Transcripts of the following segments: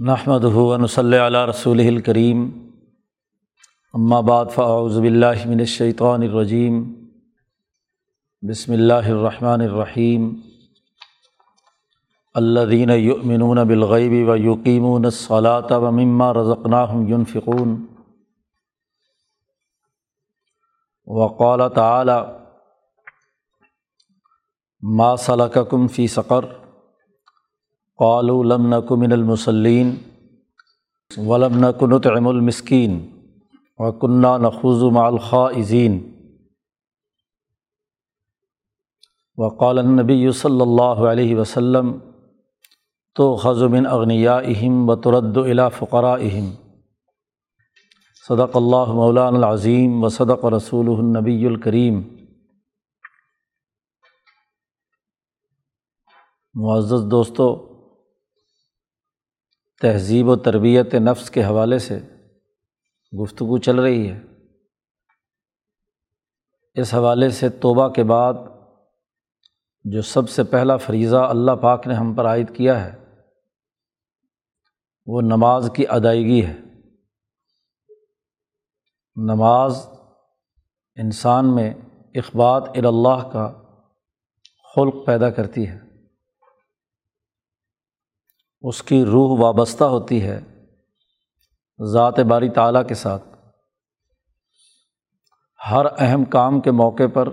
نحمد ہُون صلی علیہ رسول الکریم بعد فاعوذ باللہ من الشیطان الرجیم بسم اللہ الرحمن الرحیم الذین یؤمنون بالغیب و یقیمون الصلاۃ و مما رزقناہم ينفقون. وقال تعالی ما صلککم فی سقر قالوا لم نک من المسلین ولم نک نطعم المسکین وکنہ نخوض مع الخائزین وقال النبی صلی اللہ علیہ وسلم تو خز من اغنیاءہم و ترد الى فقرائہم صدق اللہ مولان العظیم و صدق رسول النبی الکریم معزز دوستو تہذیب و تربیت نفس کے حوالے سے گفتگو چل رہی ہے۔ اس حوالے سے توبہ کے بعد جو سب سے پہلا فریضہ اللہ پاک نے ہم پر عائد کیا ہے، وہ نماز کی ادائیگی ہے۔ نماز انسان میں اقبات اللہ کا خلق پیدا کرتی ہے۔ اس کی روح وابستہ ہوتی ہے ذات باری تعلیٰ کے ساتھ۔ ہر اہم کام کے موقع پر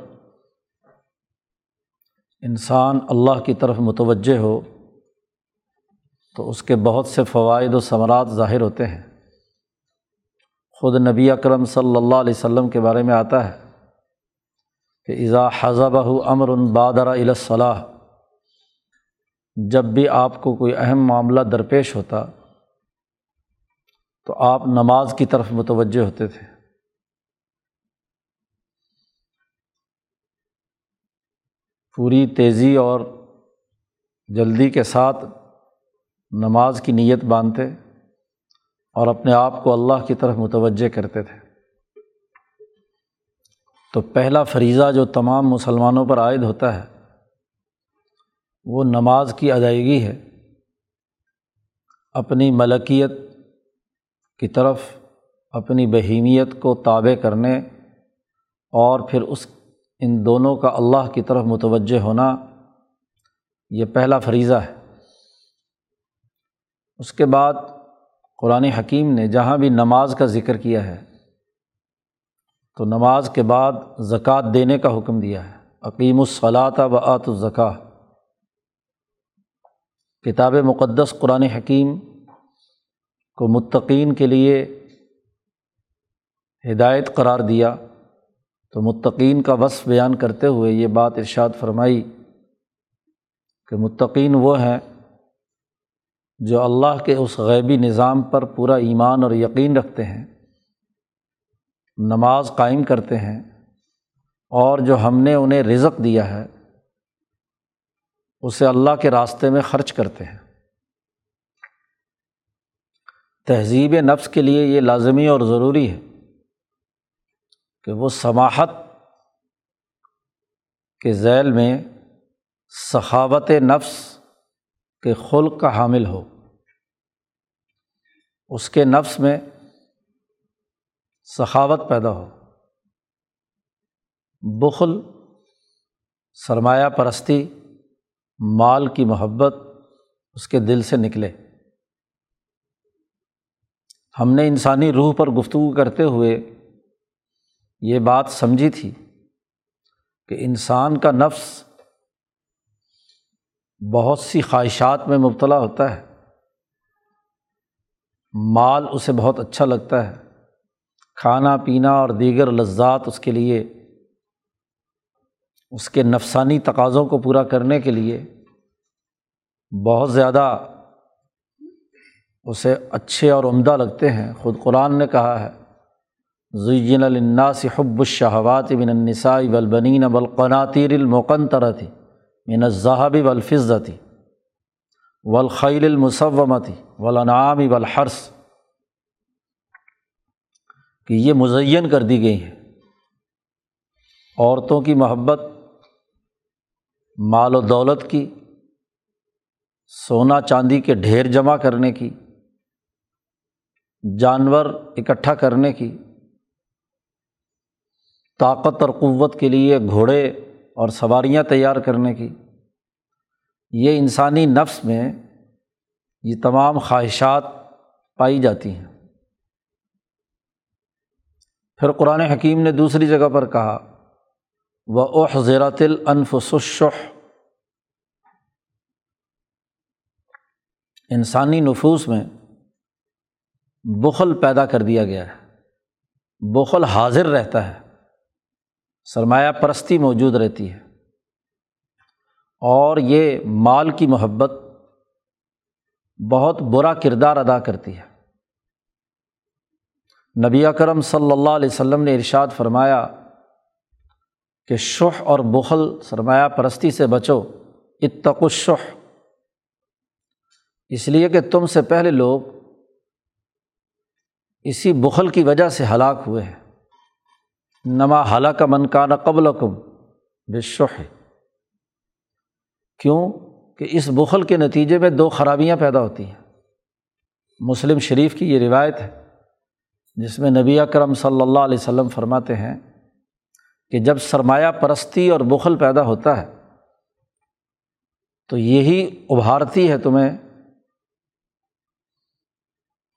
انسان اللہ کی طرف متوجہ ہو تو اس کے بہت سے فوائد و ثمرات ظاہر ہوتے ہیں۔ خود نبی اکرم صلی اللہ علیہ وسلم کے بارے میں آتا ہے کہ اذا حضبہ امر بادر الاصلاح جب بھی آپ کو کوئی اہم معاملہ درپیش ہوتا تو آپ نماز کی طرف متوجہ ہوتے تھے۔ پوری تیزی اور جلدی کے ساتھ نماز کی نیت باندھتے اور اپنے آپ کو اللہ کی طرف متوجہ کرتے تھے۔ تو پہلا فریضہ جو تمام مسلمانوں پر عائد ہوتا ہے وہ نماز کی ادائیگی ہے۔ اپنی ملکیت کی طرف، اپنی بہیمیت کو تابع کرنے اور پھر اس، ان دونوں کا اللہ کی طرف متوجہ ہونا، یہ پہلا فریضہ ہے۔ اس کے بعد قرآن حکیم نے جہاں بھی نماز کا ذکر کیا ہے، تو نماز کے بعد زکوٰۃ دینے کا حکم دیا ہے۔ عقیم الصلاۃ و آت الزکا کتاب مقدس قرآن حکیم کو متقین کے لیے ہدایت قرار دیا تو متقین کا وصف بیان کرتے ہوئے یہ بات ارشاد فرمائی کہ متقین وہ ہیں جو اللہ کے اس غیبی نظام پر پورا ایمان اور یقین رکھتے ہیں، نماز قائم کرتے ہیں اور جو ہم نے انہیں رزق دیا ہے۔ اسے اللہ کے راستے میں خرچ کرتے ہیں۔ تہذیب نفس کے لیے یہ لازمی اور ضروری ہے کہ وہ سماحت کے ذیل میں سخاوت نفس کے خلق کا حامل ہو۔ اس کے نفس میں سخاوت پیدا ہو۔ بخل، سرمایہ پرستی مال کی محبت اس کے دل سے نکلے۔ ہم نے انسانی روح پر گفتگو کرتے ہوئے یہ بات سمجھی تھی کہ انسان کا نفس بہت سی خواہشات میں مبتلا ہوتا ہے۔ مال اسے بہت اچھا لگتا ہے۔ کھانا پینا اور دیگر لذات اس کے لیے اس کے نفسانی تقاضوں کو پورا کرنے کے لیے بہت زیادہ اسے اچھے اور عمدہ لگتے ہیں۔ خود قرآن نے کہا ہے، زین الناس حب الشہوات بن النساء بالبنین بالقناطیر المقنطرتی من الظہب والفضتی والخیل المصومتی والانعام والحرس کہ یہ مزین کر دی گئی ہیں۔ عورتوں کی محبت مال و دولت کی، سونا چاندی کے ڈھیر جمع کرنے کی، جانور اکٹھا کرنے کی، طاقت اور قوت کے لیے گھوڑے اور سواریاں تیار کرنے کی۔ یہ انسانی نفس میں یہ تمام خواہشات پائی جاتی ہیں۔ پھر قرآن حکیم نے دوسری جگہ پر کہا وہ اوہ زیرات الفسش انسانی نفوس میں بخل پیدا کر دیا گیا ہے۔ بخل حاضر رہتا ہے۔ سرمایہ پرستی موجود رہتی ہے۔ اور یہ مال کی محبت بہت برا کردار ادا کرتی ہے۔ نبی اکرم صلی اللہ علیہ وسلم نے ارشاد فرمایا کہ شح اور بخل سرمایہ پرستی سے بچو اتق الشح۔ اس لیے کہ تم سے پہلے لوگ اسی بخل کی وجہ سے ہلاک ہوئے ہیں۔ نما حلا کا منکانہ قبل کم بشح کیوں؟ کہ اس بخل کے نتیجے میں دو خرابیاں پیدا ہوتی ہیں۔ مسلم شریف کی یہ روایت ہے، جس میں نبی اکرم صلی اللہ علیہ وسلم فرماتے ہیں کہ جب سرمایہ پرستی اور بخل پیدا ہوتا ہے، تو یہی ابھارتی ہے تمہیں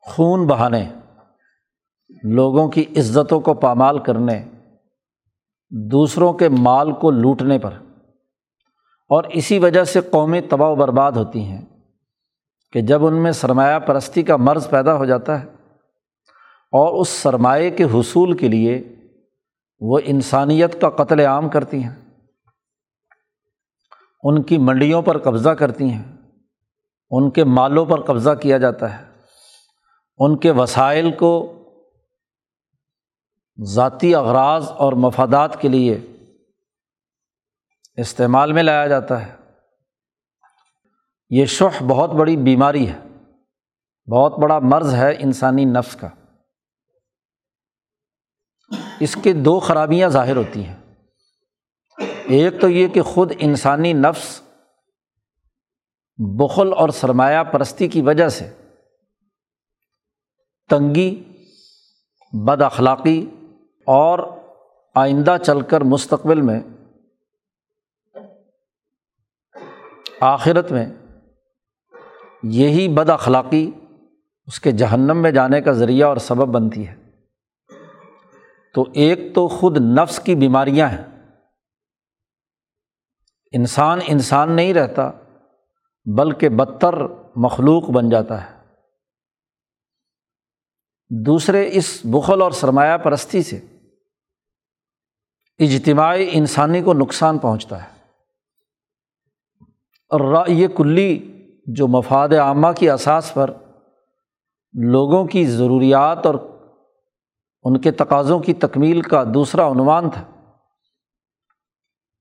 خون بہانے، لوگوں کی عزتوں کو پامال کرنے، دوسروں کے مال کو لوٹنے پر۔ اور اسی وجہ سے قومی تباہ و برباد ہوتی ہیں کہ جب ان میں سرمایہ پرستی کا مرض پیدا ہو جاتا ہے اور اس سرمایے کے حصول کے لیے وہ انسانیت کا قتل عام کرتی ہیں۔ ان کی منڈیوں پر قبضہ کرتی ہیں۔ ان کے مالوں پر قبضہ کیا جاتا ہے۔ ان کے وسائل کو ذاتی اغراض اور مفادات کے لیے استعمال میں لایا جاتا ہے۔ یہ شخ بہت بڑی بیماری ہے۔ بہت بڑا مرض ہے انسانی نفس کا۔ اس کے دو خرابیاں ظاہر ہوتی ہیں۔ ایک تو یہ کہ خود انسانی نفس بخل اور سرمایہ پرستی کی وجہ سے تنگی، بد اخلاقی اور آئندہ چل کر مستقبل میں آخرت میں یہی بد اخلاقی اس کے جہنم میں جانے کا ذریعہ اور سبب بنتی ہے۔ تو ایک تو خود نفس کی بیماریاں ہیں۔ انسان انسان نہیں رہتا، بلکہ بدتر مخلوق بن جاتا ہے۔ دوسرے اس بخل اور سرمایہ پرستی سے اجتماعی انسانی کو نقصان پہنچتا ہے۔ اور یہ کلی، جو مفاد عامہ کی اساس پر لوگوں کی ضروریات اور ان کے تقاضوں کی تکمیل کا دوسرا عنوان تھا۔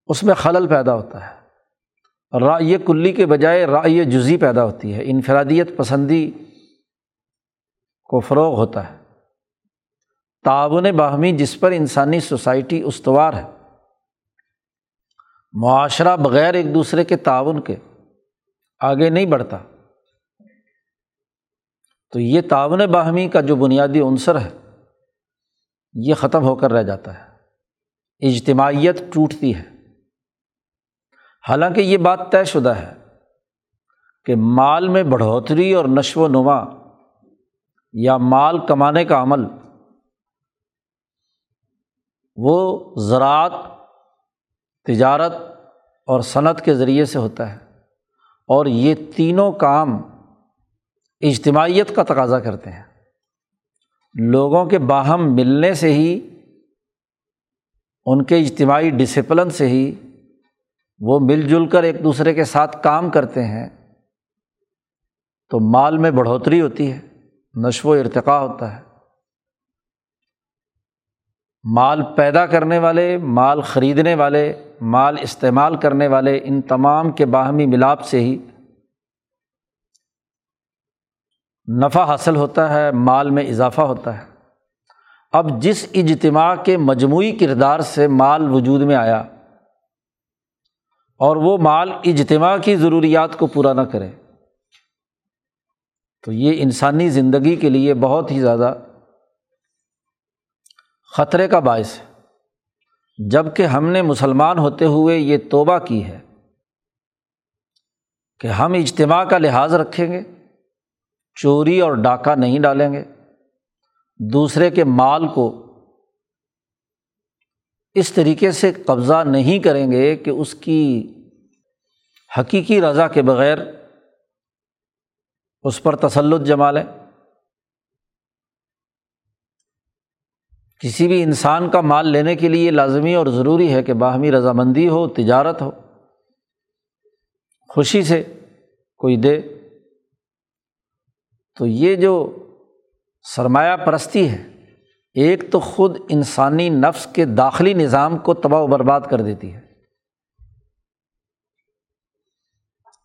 اس میں خلل پیدا ہوتا ہے۔ رائے کلی کے بجائے رائے جزی پیدا ہوتی ہے۔ انفرادیت پسندی کو فروغ ہوتا ہے۔ تعاون باہمی جس پر انسانی سوسائٹی استوار ہے۔ معاشرہ بغیر ایک دوسرے کے تعاون کے آگے نہیں بڑھتا۔ تو یہ تعاون باہمی کا جو بنیادی عنصر ہے۔ یہ ختم ہو کر رہ جاتا ہے۔ اجتماعیت ٹوٹتی ہے۔ حالانکہ یہ بات طے شدہ ہے کہ مال میں بڑھوتری اور نشو و نما یا مال کمانے کا عمل، وہ زراعت، تجارت اور صنعت کے ذریعے سے ہوتا ہے اور یہ تینوں کام اجتماعیت کا تقاضا کرتے ہیں۔ لوگوں کے باہم ملنے سے ہی، ان کے اجتماعی ڈسپلن سے ہی وہ مل جل کر ایک دوسرے کے ساتھ کام کرتے ہیں۔ تو مال میں بڑھوتری ہوتی ہے، نشو و ارتقاء ہوتا ہے۔ مال پیدا کرنے والے، مال خریدنے والے، مال استعمال کرنے والے ان تمام کے باہمی ملاپ سے ہی نفع حاصل ہوتا ہے، مال میں اضافہ ہوتا ہے۔ اب جس اجتماع کے مجموعی کردار سے مال وجود میں آیا اور وہ مال اجتماع کی ضروریات کو پورا نہ کرے، تو یہ انسانی زندگی کے لیے بہت ہی زیادہ خطرے کا باعث ہے۔ جبکہ ہم نے مسلمان ہوتے ہوئے یہ توبہ کی ہے کہ ہم اجتماع کا لحاظ رکھیں گے۔ چوری اور ڈاکہ نہیں ڈالیں گے۔ دوسرے کے مال کو اس طریقے سے قبضہ نہیں کریں گے کہ اس کی حقیقی رضا کے بغیر اس پر تسلط جما لیں۔ کسی بھی انسان کا مال لینے کے لیے لازمی اور ضروری ہے کہ باہمی رضامندی ہو، تجارت ہو۔ خوشی سے کوئی دے۔ تو یہ جو سرمایہ پرستی ہے، ایک تو خود انسانی نفس کے داخلی نظام کو تباہ و برباد کر دیتی ہے۔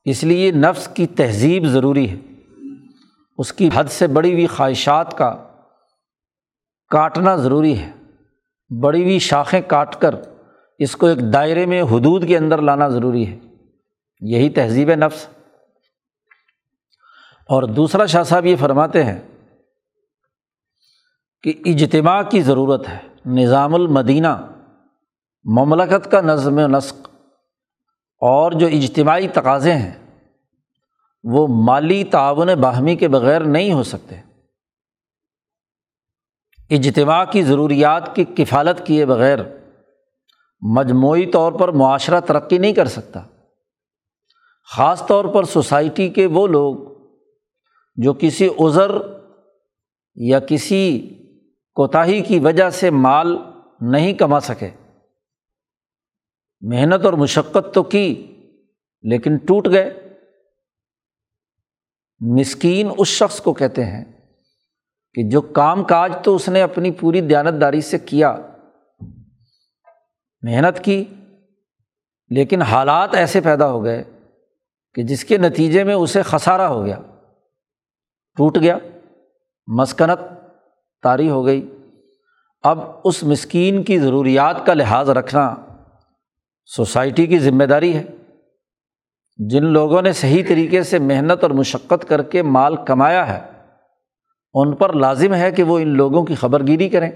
اس لیے نفس کی تہذیب ضروری ہے۔ اس کی حد سے بڑی ہوئی خواہشات کا کاٹنا ضروری ہے۔ بڑی ہوئی شاخیں کاٹ کر اس کو ایک دائرے میں حدود کے اندر لانا ضروری ہے۔ یہی تہذیب نفس۔ اور دوسرا شاہ صاحب یہ فرماتے ہیں کہ اجتماع کی ضرورت ہے۔ نظام المدینہ، مملکت کا نظم و نسق اور جو اجتماعی تقاضے ہیں، وہ مالی تعاون باہمی کے بغیر نہیں ہو سکتے۔ اجتماع کی ضروریات کی کفالت کیے بغیر مجموعی طور پر معاشرہ ترقی نہیں کر سکتا۔ خاص طور پر سوسائٹی کے وہ لوگ جو کسی عذر یا کسی کوتاہی کی وجہ سے مال نہیں کما سکے۔ محنت اور مشقت تو کی، لیکن ٹوٹ گئے۔ مسکین اس شخص کو کہتے ہیں کہ جو کام کاج تو اس نے اپنی پوری دیانتداری سے کیا، محنت کی، لیکن حالات ایسے پیدا ہو گئے کہ جس کے نتیجے میں اسے خسارہ ہو گیا۔ ٹوٹ گیا، مسکنت طاری ہو گئی۔ اب اس مسکین کی ضروریات کا لحاظ رکھنا سوسائٹی کی ذمہ داری ہے۔ جن لوگوں نے صحیح طریقے سے محنت اور مشقت کر کے مال کمایا ہے، ان پر لازم ہے کہ وہ ان لوگوں کی خبر گیری کریں۔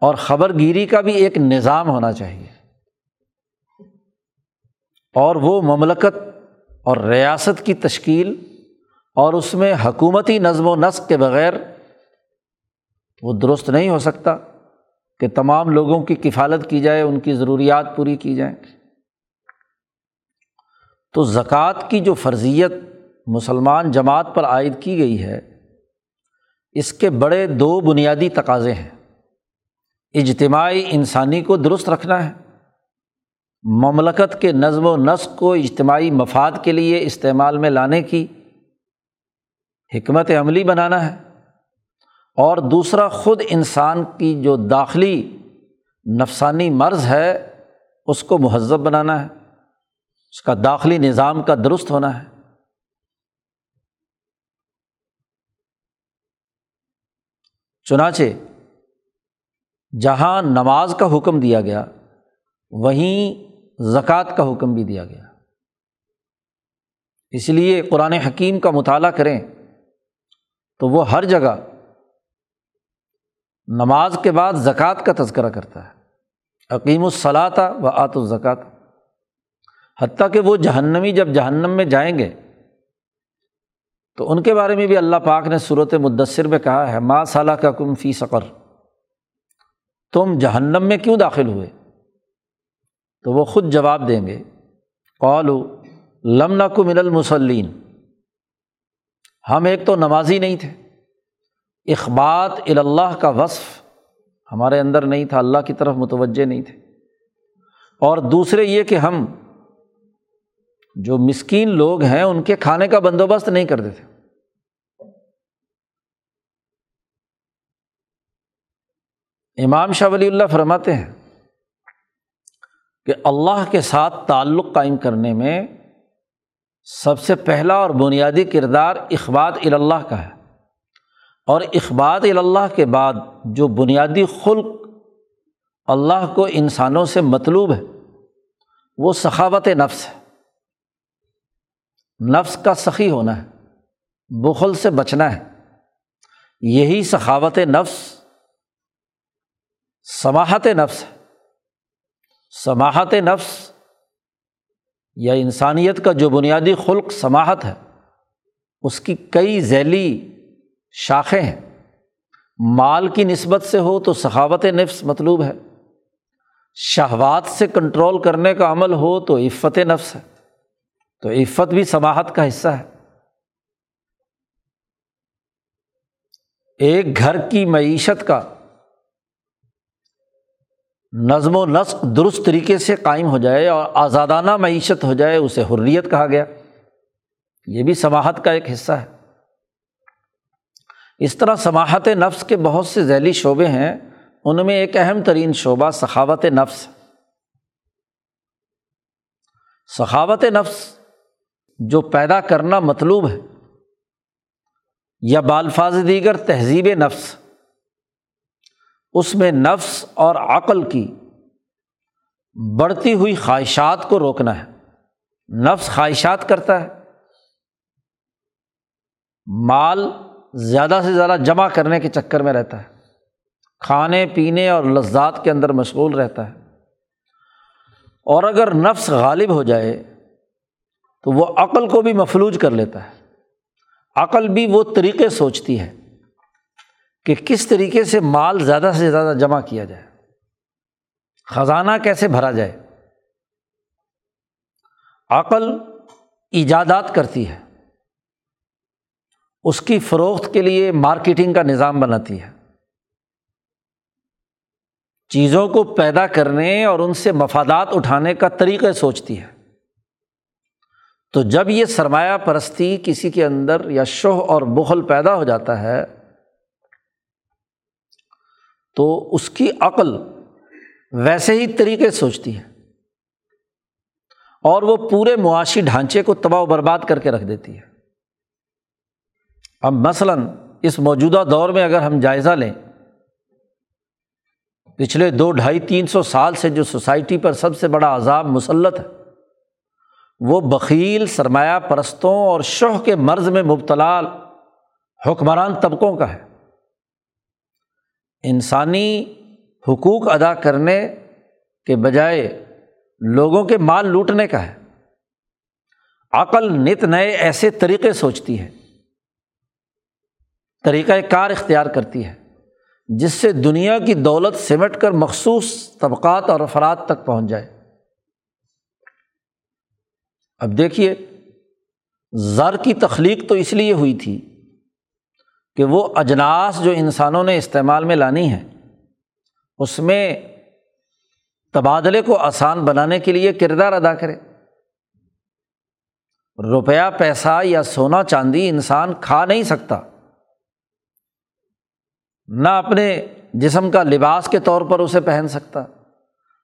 اور خبر گیری کا بھی ایک نظام ہونا چاہیے۔ اور وہ مملکت اور ریاست کی تشکیل اور اس میں حکومتی نظم و نسق کے بغیر وہ درست نہیں ہو سکتا کہ تمام لوگوں کی کفالت کی جائے، ان کی ضروریات پوری کی جائیں۔ تو زکوٰۃ کی جو فرضیت مسلمان جماعت پر عائد کی گئی ہے، اس کے بڑے دو بنیادی تقاضے ہیں۔ اجتماعی انسانی کو درست رکھنا ہے۔ مملکت کے نظم و نسق کو اجتماعی مفاد کے لیے استعمال میں لانے کی۔ حکمت عملی بنانا ہے۔ اور دوسرا، خود انسان کی جو داخلی نفسانی مرض ہے، اس کو مہذب بنانا ہے۔ اس کا داخلی نظام کا درست ہونا ہے۔ چنانچہ، جہاں نماز کا حکم دیا گیا، وہیں زکوٰۃ کا حکم بھی دیا گیا۔ اس لیے قرآن حکیم کا مطالعہ کریں۔ تو وہ ہر جگہ نماز کے بعد زکوٰۃ کا تذکرہ کرتا ہے۔ عقیم الصلاطہ و آت الزکوٰۃ۔ حتیٰ کہ وہ جہنمی جب جہنم میں جائیں گے، تو ان کے بارے میں بھی اللہ پاک نے صورت مدثر میں کہا ہے ماں صلاح کا کم فی سقر۔ تم جہنم میں کیوں داخل ہوئے؟ تو وہ خود جواب دیں گے قالو لمنا کو من المسلین ہم ایک تو نمازی نہیں تھے۔ اخبات اللہ کا وصف ہمارے اندر نہیں تھا، اللہ کی طرف متوجہ نہیں تھے۔ اور دوسرے یہ کہ ہم جو مسکین لوگ ہیں، ان کے کھانے کا بندوبست نہیں کرتے تھے۔ امام شاہ ولی اللہ فرماتے ہیں کہ اللہ کے ساتھ تعلق قائم کرنے میں سب سے پہلا اور بنیادی کردار اخبات اللہ کا ہے۔ اور اخبات اللہ کے بعد جو بنیادی خلق اللہ کو انسانوں سے مطلوب ہے، وہ سخاوت نفس ہے۔ نفس کا سخی ہونا ہے، بخل سے بچنا ہے۔ یہی سخاوت نفس سماہت نفس ہے۔ سماہت نفس یا انسانیت کا جو بنیادی خلق سماہت ہے، اس کی کئی ذیلی شاخیں ہیں۔ مال کی نسبت سے ہو تو سخاوت نفس مطلوب ہے۔ شہوات سے کنٹرول کرنے کا عمل ہو تو عفت نفس ہے۔ تو عفت بھی سماہت کا حصہ ہے۔ ایک گھر کی معیشت کا نظم و نسق درست طریقے سے قائم ہو جائے اور آزادانہ معیشت ہو جائے، اسے حریت کہا گیا۔ یہ بھی سماہت کا ایک حصہ ہے۔ اس طرح سماہت نفس کے بہت سے ذیلی شعبے ہیں، ان میں ایک اہم ترین شعبہ سخاوت نفس۔ سخاوت نفس جو پیدا کرنا مطلوب ہے یا بالفاظ دیگر تہذیب نفس۔ اس میں نفس اور عقل کی بڑھتی ہوئی خواہشات کو روکنا ہے۔ نفس خواہشات کرتا ہے۔ مال زیادہ سے زیادہ جمع کرنے کے چکر میں رہتا ہے۔ کھانے، پینے اور لذات کے اندر مشغول رہتا ہے۔ اور اگر نفس غالب ہو جائے تو وہ عقل کو بھی مفلوج کر لیتا ہے۔ عقل بھی وہ طریقے سوچتی ہے۔ کہ کس طریقے سے مال زیادہ سے زیادہ جمع کیا جائے؟ خزانہ کیسے بھرا جائے؟ عقل ایجادات کرتی ہے۔ اس کی فروخت کے لیے مارکیٹنگ کا نظام بناتی ہے۔ چیزوں کو پیدا کرنے اور ان سے مفادات اٹھانے کا طریقہ سوچتی ہے۔ تو جب یہ سرمایہ پرستی کسی کے اندر یا شوہ اور بخل پیدا ہو جاتا ہے تو اس کی عقل ویسے ہی طریقے سوچتی ہے۔ اور وہ پورے معاشی ڈھانچے کو تباہ و برباد کر کے رکھ دیتی ہے۔ اب مثلاً اس موجودہ دور میں اگر ہم جائزہ لیں، پچھلے دو ڈھائی تین سو سال سے جو سوسائٹی پر سب سے بڑا عذاب مسلط ہے، وہ بکیل سرمایہ پرستوں اور شوہ کے مرض میں مبتلا حکمران طبقوں کا ہے۔ انسانی حقوق ادا کرنے کے بجائے لوگوں کے مال لوٹنے کا ہے۔ عقل نت نئے ایسے طریقے سوچتی ہے طریقۂ کار اختیار کرتی ہے، جس سے دنیا کی دولت سمٹ کر مخصوص طبقات اور افراد تک پہنچ جائے۔ اب دیکھیے، زر کی تخلیق تو اس لیے ہوئی تھی کہ وہ اجناس جو انسانوں نے استعمال میں لانی ہے اس میں تبادلے کو آسان بنانے کے لیے کردار ادا کرے۔ روپیہ، پیسہ یا سونا، چاندی انسان کھا نہیں سکتا۔ نہ اپنے جسم کا لباس کے طور پر اسے پہن سکتا،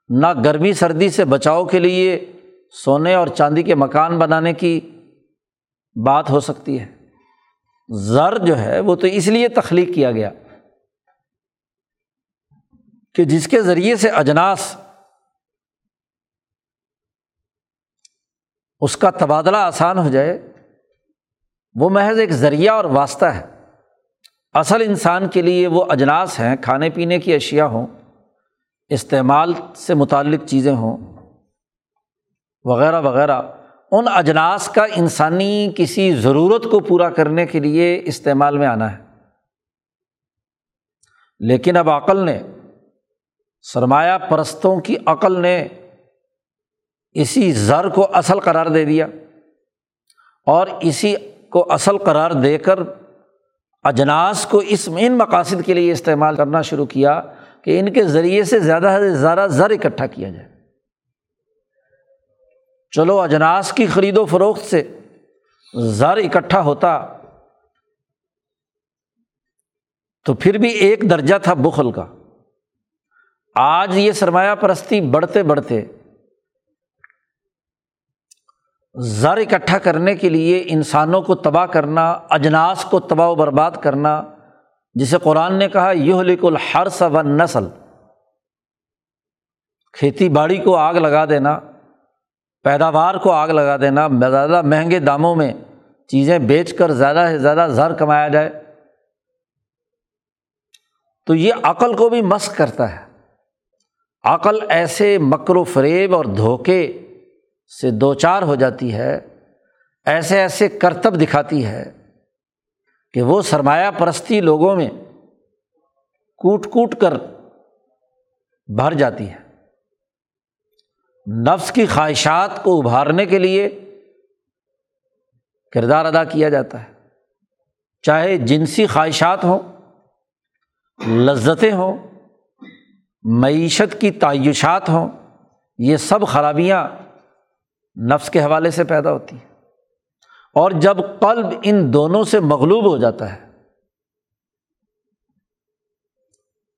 نہ گرمی، سردی سے بچاؤ کے لیے سونے اور چاندی کے مکان بنانے کی بات ہو سکتی ہے۔ زر جو ہے وہ تو اس لیے تخلیق کیا گیا کہ جس کے ذریعے سے اجناس اس کا تبادلہ آسان ہو جائے، وہ محض ایک ذریعہ اور واسطہ ہے۔ اصل انسان کے لیے وہ اجناس ہیں، کھانے پینے کی اشیا ہوں، استعمال سے متعلق چیزیں ہوں، وغیرہ وغیرہ۔ ان اجناس کا انسانی کسی ضرورت کو پورا کرنے کے لیے استعمال میں آنا ہے۔ لیکن اب عقل نے، سرمایہ پرستوں کی عقل نے اسی زر کو اصل قرار دے دیا اور اسی کو اصل قرار دے کر اجناس کو اس ان مقاصد کے لیے استعمال کرنا شروع کیا کہ ان کے ذریعے سے زیادہ سے زیادہ زر اکٹھا کیا جائے۔ چلو اجناس کی خرید و فروخت سے زر اکٹھا ہوتا تو پھر بھی ایک درجہ تھا بخل کا۔ آج یہ سرمایہ پرستی بڑھتے بڑھتے زر اکٹھا کرنے کے لیے انسانوں کو تباہ کرنا، اجناس کو تباہ و برباد کرنا، جسے قرآن نے کہا یہ لک الحرس و نسل کھیتی باڑی کو آگ لگا دینا۔ پیداوار کو آگ لگا دینا، زیادہ مہنگے داموں میں چیزیں بیچ کر زیادہ سے زیادہ زر کمایا جائے۔ تو یہ عقل کو بھی مس کرتا ہے۔ عقل ایسے مکر و فریب اور دھوکے سے دو چار ہو جاتی ہے، ایسے ایسے کرتب دکھاتی ہے کہ وہ سرمایہ پرستی لوگوں میں کوٹ کوٹ کر بھر جاتی ہے۔ نفس کی خواہشات کو ابھارنے کے لیے کردار ادا کیا جاتا ہے۔ چاہے جنسی خواہشات ہوں، لذتیں ہوں، معیشت کی تعیشات ہوں، یہ سب خرابیاں نفس کے حوالے سے پیدا ہوتی ہیں۔ اور جب قلب ان دونوں سے مغلوب ہو جاتا ہے،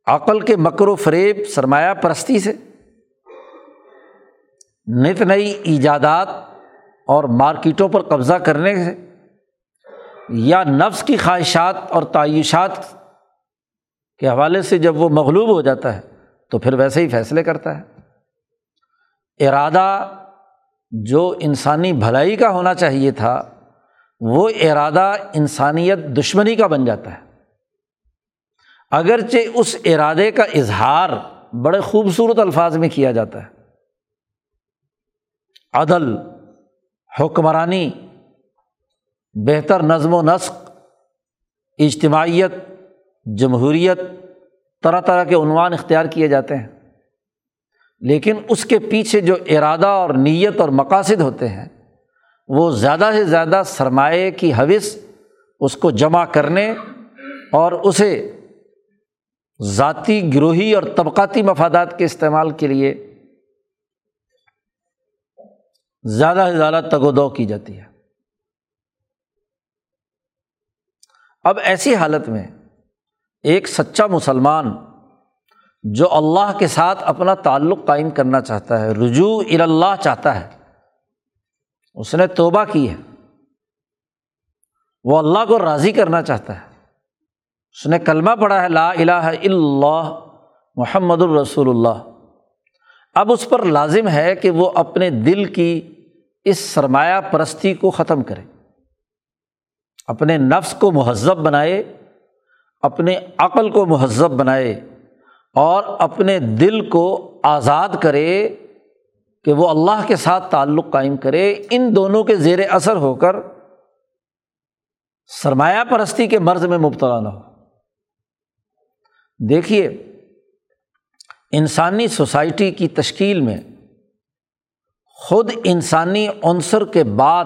عقل کے مکر و فریب، سرمایہ پرستی سے نت نئی ایجادات اور مارکیٹوں پر قبضہ کرنے سے یا نفس کی خواہشات اور تعیشات کے حوالے سے جب وہ مغلوب ہو جاتا ہے تو پھر ویسے ہی فیصلے کرتا ہے۔ ارادہ جو انسانی بھلائی کا ہونا چاہیے تھا، وہ ارادہ انسانیت دشمنی کا بن جاتا ہے۔ اگرچہ اس ارادے کا اظہار بڑے خوبصورت الفاظ میں کیا جاتا ہے۔ عدل، حکمرانی، بہتر نظم و نسق، اجتماعیت، جمہوریت، طرح طرح کے عنوان اختیار کیے جاتے ہیں۔ لیکن اس کے پیچھے جو ارادہ اور نیت اور مقاصد ہوتے ہیں، وہ زیادہ سے زیادہ سرمایے کی حوث اس کو جمع کرنے اور اسے ذاتی گروہی اور طبقاتی مفادات کے استعمال کے لیے زیادہ سے زیادہ تگ و دو کی جاتی ہے۔ اب ایسی حالت میں ایک سچا مسلمان جو اللہ کے ساتھ اپنا تعلق قائم کرنا چاہتا ہے، رجوع اللہ چاہتا ہے، اس نے توبہ کی ہے۔ وہ اللہ کو راضی کرنا چاہتا ہے۔ اس نے کلمہ پڑھا ہے، لا الہ الا اللہ محمد الرسول اللہ۔ اب اس پر لازم ہے کہ وہ اپنے دل کی اس سرمایہ پرستی کو ختم کرے۔ اپنے نفس کو مہذب بنائے، اپنے عقل کو مہذب بنائے اور اپنے دل کو آزاد کرے کہ وہ اللہ کے ساتھ تعلق قائم کرے۔ ان دونوں کے زیر اثر ہو کر سرمایہ پرستی کے مرض میں مبتلا نہ ہو۔ دیکھیے، انسانی سوسائٹی کی تشکیل میں خود انسانی عنصر کے بعد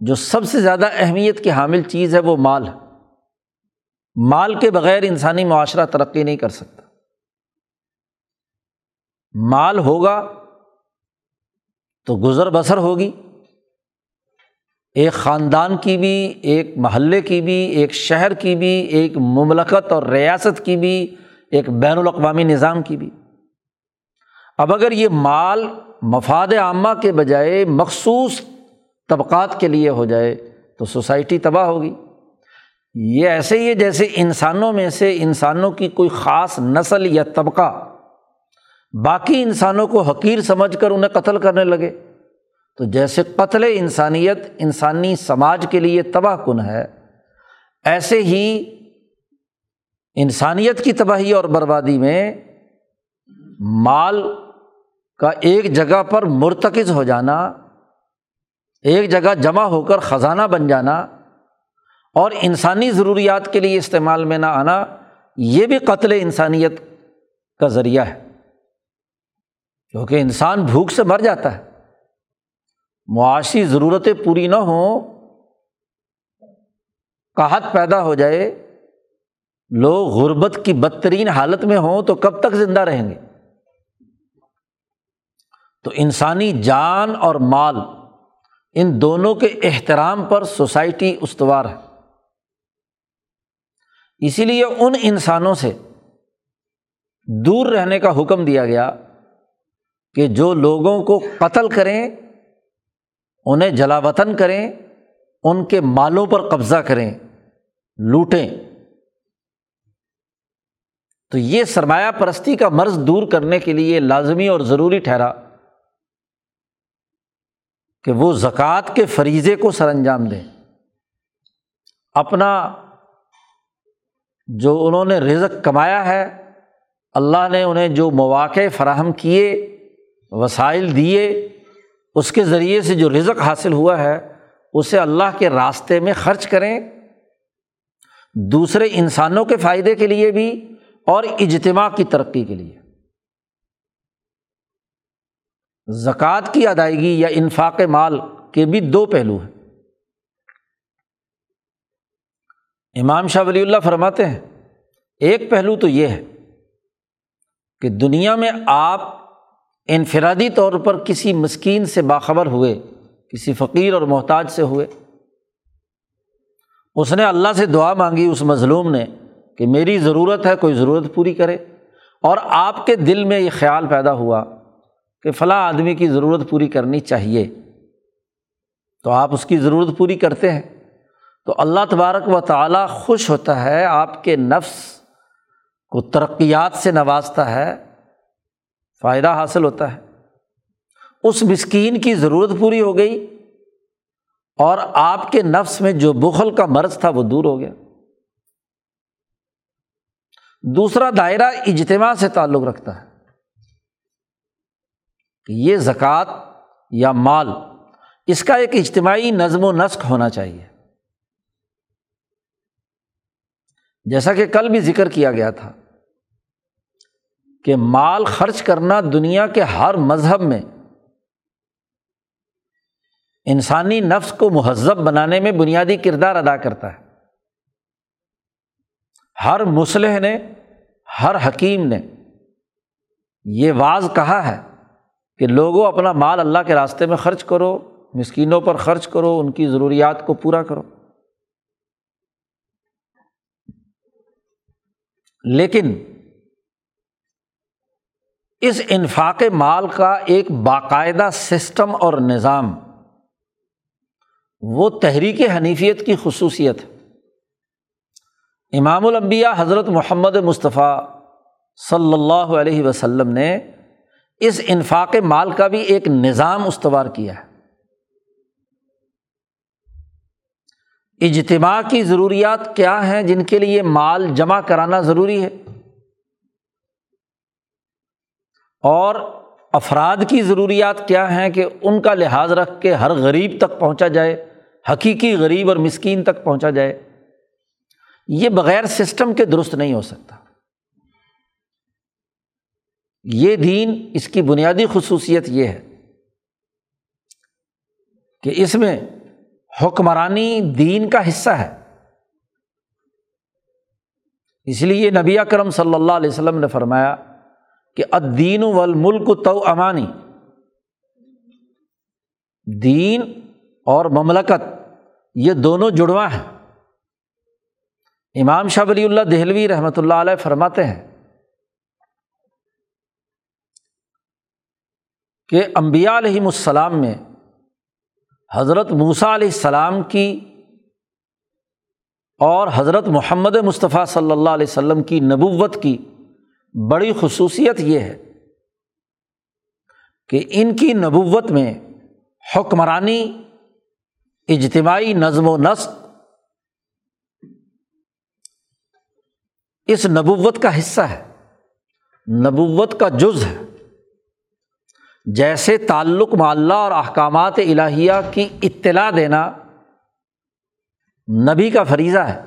جو سب سے زیادہ اہمیت کی حامل چیز ہے وہ مال ہے۔ مال کے بغیر انسانی معاشرہ ترقی نہیں کر سکتا۔ مال ہوگا تو گزر بسر ہوگی۔ ایک خاندان کی بھی، ایک محلے کی بھی، ایک شہر کی بھی، ایک مملکت اور ریاست کی بھی، ایک بین الاقوامی نظام کی بھی۔ اب اگر یہ مال مفاد عامہ کے بجائے مخصوص طبقات کے لیے ہو جائے تو سوسائٹی تباہ ہوگی۔ یہ ایسے ہی ہے جیسے انسانوں میں سے انسانوں کی کوئی خاص نسل یا طبقہ باقی انسانوں کو حقیر سمجھ کر انہیں قتل کرنے لگے۔ تو جیسے قتل انسانیت انسانی سماج کے لیے تباہ کن ہے، ایسے ہی انسانیت کی تباہی اور بربادی میں مال کا ایک جگہ پر مرتکز ہو جانا، ایک جگہ جمع ہو کر خزانہ بن جانا اور انسانی ضروریات کے لیے استعمال میں نہ آنا، یہ بھی قتل انسانیت کا ذریعہ ہے۔ کیونکہ انسان بھوک سے مر جاتا ہے۔ معاشی ضرورتیں پوری نہ ہوں، قحط پیدا ہو جائے۔ لوگ غربت کی بدترین حالت میں ہوں تو کب تک زندہ رہیں گے؟ تو انسانی جان اور مال ان دونوں کے احترام پر سوسائٹی استوار ہے۔ اسی لیے ان انسانوں سے دور رہنے کا حکم دیا گیا کہ جو لوگوں کو قتل کریں، انہیں جلا وطن کریں، ان کے مالوں پر قبضہ کریں، لوٹیں۔ تو یہ سرمایہ پرستی کا مرض دور کرنے کے لیے لازمی اور ضروری ٹھہرا۔ کہ وہ زکوٰۃ کے فریضے کو سر انجام دیں۔ اپنا جو انہوں نے رزق کمایا ہے، اللہ نے انہیں جو مواقع فراہم کیے، وسائل دیے، اس کے ذریعے سے جو رزق حاصل ہوا ہے، اسے اللہ کے راستے میں خرچ کریں۔ دوسرے انسانوں کے فائدے کے لیے بھی اور اجتماع کی ترقی کے لیے۔ زکوٰۃ کی ادائیگی یا انفاق مال کے بھی دو پہلو ہیں۔ امام شاہ ولی اللہ فرماتے ہیں، ایک پہلو تو یہ ہے کہ دنیا میں آپ انفرادی طور پر کسی مسکین سے باخبر ہوئے، کسی فقیر اور محتاج سے ہوئے۔ اس نے اللہ سے دعا مانگی، اس مظلوم نے کہ میری ضرورت ہے، کوئی ضرورت پوری کرے۔ اور آپ کے دل میں یہ خیال پیدا ہوا کہ فلاں آدمی کی ضرورت پوری کرنی چاہیے۔ تو آپ اس کی ضرورت پوری کرتے ہیں۔ تو اللہ تبارک و تعالیٰ خوش ہوتا ہے، آپ کے نفس کو ترقیات سے نوازتا ہے، فائدہ حاصل ہوتا ہے۔ اس مسکین کی ضرورت پوری ہو گئی اور آپ کے نفس میں جو بخل کا مرض تھا وہ دور ہو گیا۔ دوسرا دائرہ اجتماع سے تعلق رکھتا ہے۔ کہ یہ زکوٰۃ یا مال، اس کا ایک اجتماعی نظم و نسق ہونا چاہیے۔ جیسا کہ کل بھی ذکر کیا گیا تھا کہ مال خرچ کرنا دنیا کے ہر مذہب میں انسانی نفس کو مہذب بنانے میں بنیادی کردار ادا کرتا ہے۔ ہر مسلح نے، ہر حکیم نے یہ واز کہا ہے کہ لوگوں اپنا مال اللہ کے راستے میں خرچ کرو، مسکینوں پر خرچ کرو، ان کی ضروریات کو پورا کرو۔ لیکن اس انفاق مال کا ایک باقاعدہ سسٹم اور نظام، وہ تحریک حنیفیت کی خصوصیت ہے۔ امام الانبیاء حضرت محمد مصطفیٰ صلی اللہ علیہ وسلم نے اس انفاق مال کا بھی ایک نظام استوار کیا ہے۔ اجتماع کی ضروریات کیا ہیں جن کے لیے مال جمع کرانا ضروری ہے؟ اور افراد کی ضروریات کیا ہیں کہ ان کا لحاظ رکھ کے ہر غریب تک پہنچا جائے، حقیقی غریب اور مسکین تک پہنچا جائے؟ یہ بغیر سسٹم کے درست نہیں ہو سکتا۔ یہ دین اس کی بنیادی خصوصیت یہ ہے کہ اس میں حکمرانی دین کا حصہ ہے۔ اس لیے نبی اکرم صلی اللہ علیہ وسلم نے فرمایا کہ ادین والملک تو امانی دین اور مملکت، یہ دونوں جڑواں ہیں۔ امام شاہ ولی اللہ دہلوی رحمۃ اللہ علیہ فرماتے ہیں کہ امبیا علیہم السلام میں حضرت موسیٰ علیہ السلام کی اور حضرت محمد مصطفیٰ صلی اللہ علیہ وسلم کی نبوت کی بڑی خصوصیت یہ ہے کہ ان کی نبوت میں حکمرانی، اجتماعی نظم و نسق اس نبوت کا حصہ ہے، نبوت کا جز ہے۔ جیسے تعلق معلّہ اور احکامات الہیہ کی اطلاع دینا نبی کا فریضہ ہے۔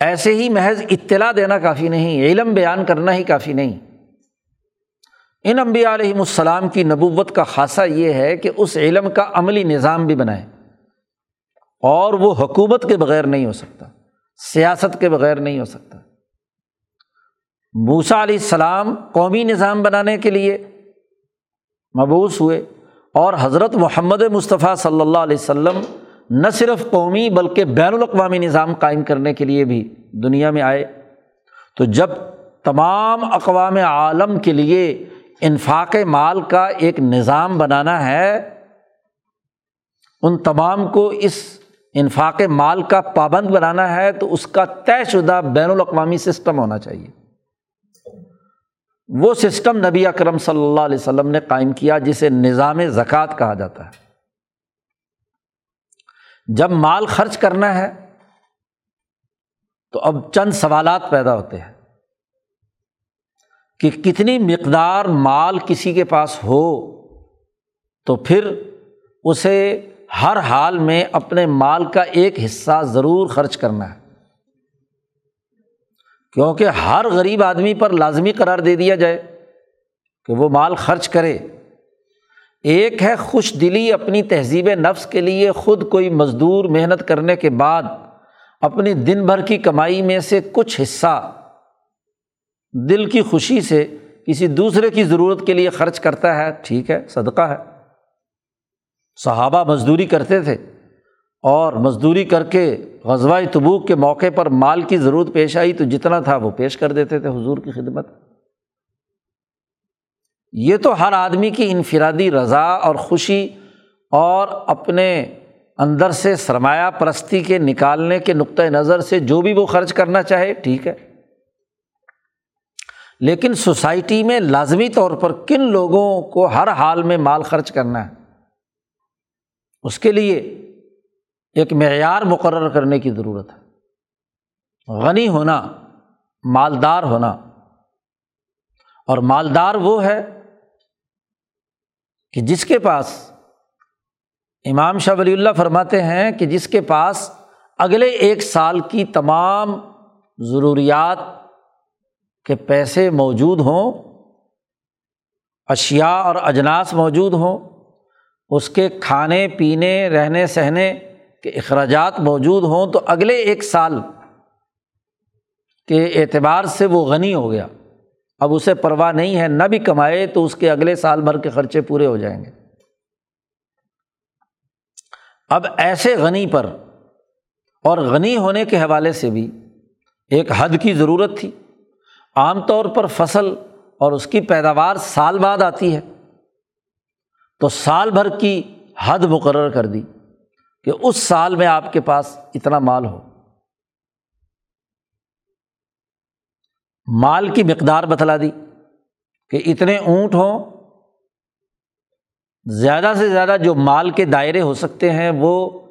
ایسے ہی محض اطلاع دینا کافی نہیں، علم بیان کرنا ہی کافی نہیں۔ ان انبیاء علیہم السلام کی نبوت کا خاصہ یہ ہے کہ اس علم کا عملی نظام بھی بنائے۔ اور وہ حکومت کے بغیر نہیں ہو سکتا، سیاست کے بغیر نہیں ہو سکتا۔ موسا علیہ السلام قومی نظام بنانے کے لیے مبوس ہوئے اور حضرت محمد مصطفیٰ صلی اللہ علیہ وسلم نہ صرف قومی بلکہ بین الاقوامی نظام قائم کرنے کے لیے بھی دنیا میں آئے۔ تو جب تمام اقوام عالم کے لیے انفاق مال کا ایک نظام بنانا ہے، ان تمام کو اس انفاق مال کا پابند بنانا ہے، تو اس کا طے شدہ بین الاقوامی سسٹم ہونا چاہیے۔ وہ سسٹم نبی اکرم صلی اللہ علیہ وسلم نے قائم کیا جسے نظام زکوٰۃ کہا جاتا ہے۔ جب مال خرچ کرنا ہے تو اب چند سوالات پیدا ہوتے ہیں کہ کتنی مقدار مال کسی کے پاس ہو تو پھر اسے ہر حال میں اپنے مال کا ایک حصہ ضرور خرچ کرنا ہے۔ کیونکہ ہر غریب آدمی پر لازمی قرار دے دیا جائے کہ وہ مال خرچ کرے۔ ایک ہے خوش دلی اپنی تہذیب نفس کے لیے خود کوئی مزدور محنت کرنے کے بعد اپنی دن بھر کی کمائی میں سے کچھ حصہ دل کی خوشی سے کسی دوسرے کی ضرورت کے لیے خرچ کرتا ہے۔ ٹھیک ہے، صدقہ ہے۔ صحابہ مزدوری کرتے تھے۔ اور مزدوری کر کے غزوہ تبوک کے موقع پر مال کی ضرورت پیش آئی تو جتنا تھا وہ پیش کر دیتے تھے حضور کی خدمت۔ یہ تو ہر آدمی کی انفرادی رضا اور خوشی اور اپنے اندر سے سرمایہ پرستی کے نکالنے کے نقطۂ نظر سے جو بھی وہ خرچ کرنا چاہے، ٹھیک ہے۔ لیکن سوسائٹی میں لازمی طور پر کن لوگوں کو ہر حال میں مال خرچ کرنا ہے؟ اس کے لیے ایک معیار مقرر کرنے کی ضرورت ہے۔ غنی ہونا، مالدار ہونا۔ اور مالدار وہ ہے کہ جس کے پاس امام شاہ ولی اللہ فرماتے ہیں کہ جس کے پاس اگلے ایک سال کی تمام ضروریات کے پیسے موجود ہوں اشیا اور اجناس موجود ہوں، اس کے کھانے، پینے، رہنے، سہنے کے اخراجات موجود ہوں تو اگلے ایک سال کے اعتبار سے وہ غنی ہو گیا۔ اب اسے پرواہ نہیں ہے، نہ بھی کمائے تو اس کے اگلے سال بھر کے خرچے پورے ہو جائیں گے۔ اب ایسے غنی پر اور غنی ہونے کے حوالے سے بھی ایک حد کی ضرورت تھی۔ عام طور پر فصل اور اس کی پیداوار سال بعد آتی ہے۔ تو سال بھر کی حد مقرر کر دی۔ کہ اس سال میں آپ کے پاس اتنا مال ہو۔ مال کی مقدار بتلا دی کہ اتنے اونٹ ہوں، زیادہ سے زیادہ جو مال کے دائرے ہو سکتے ہیں وہ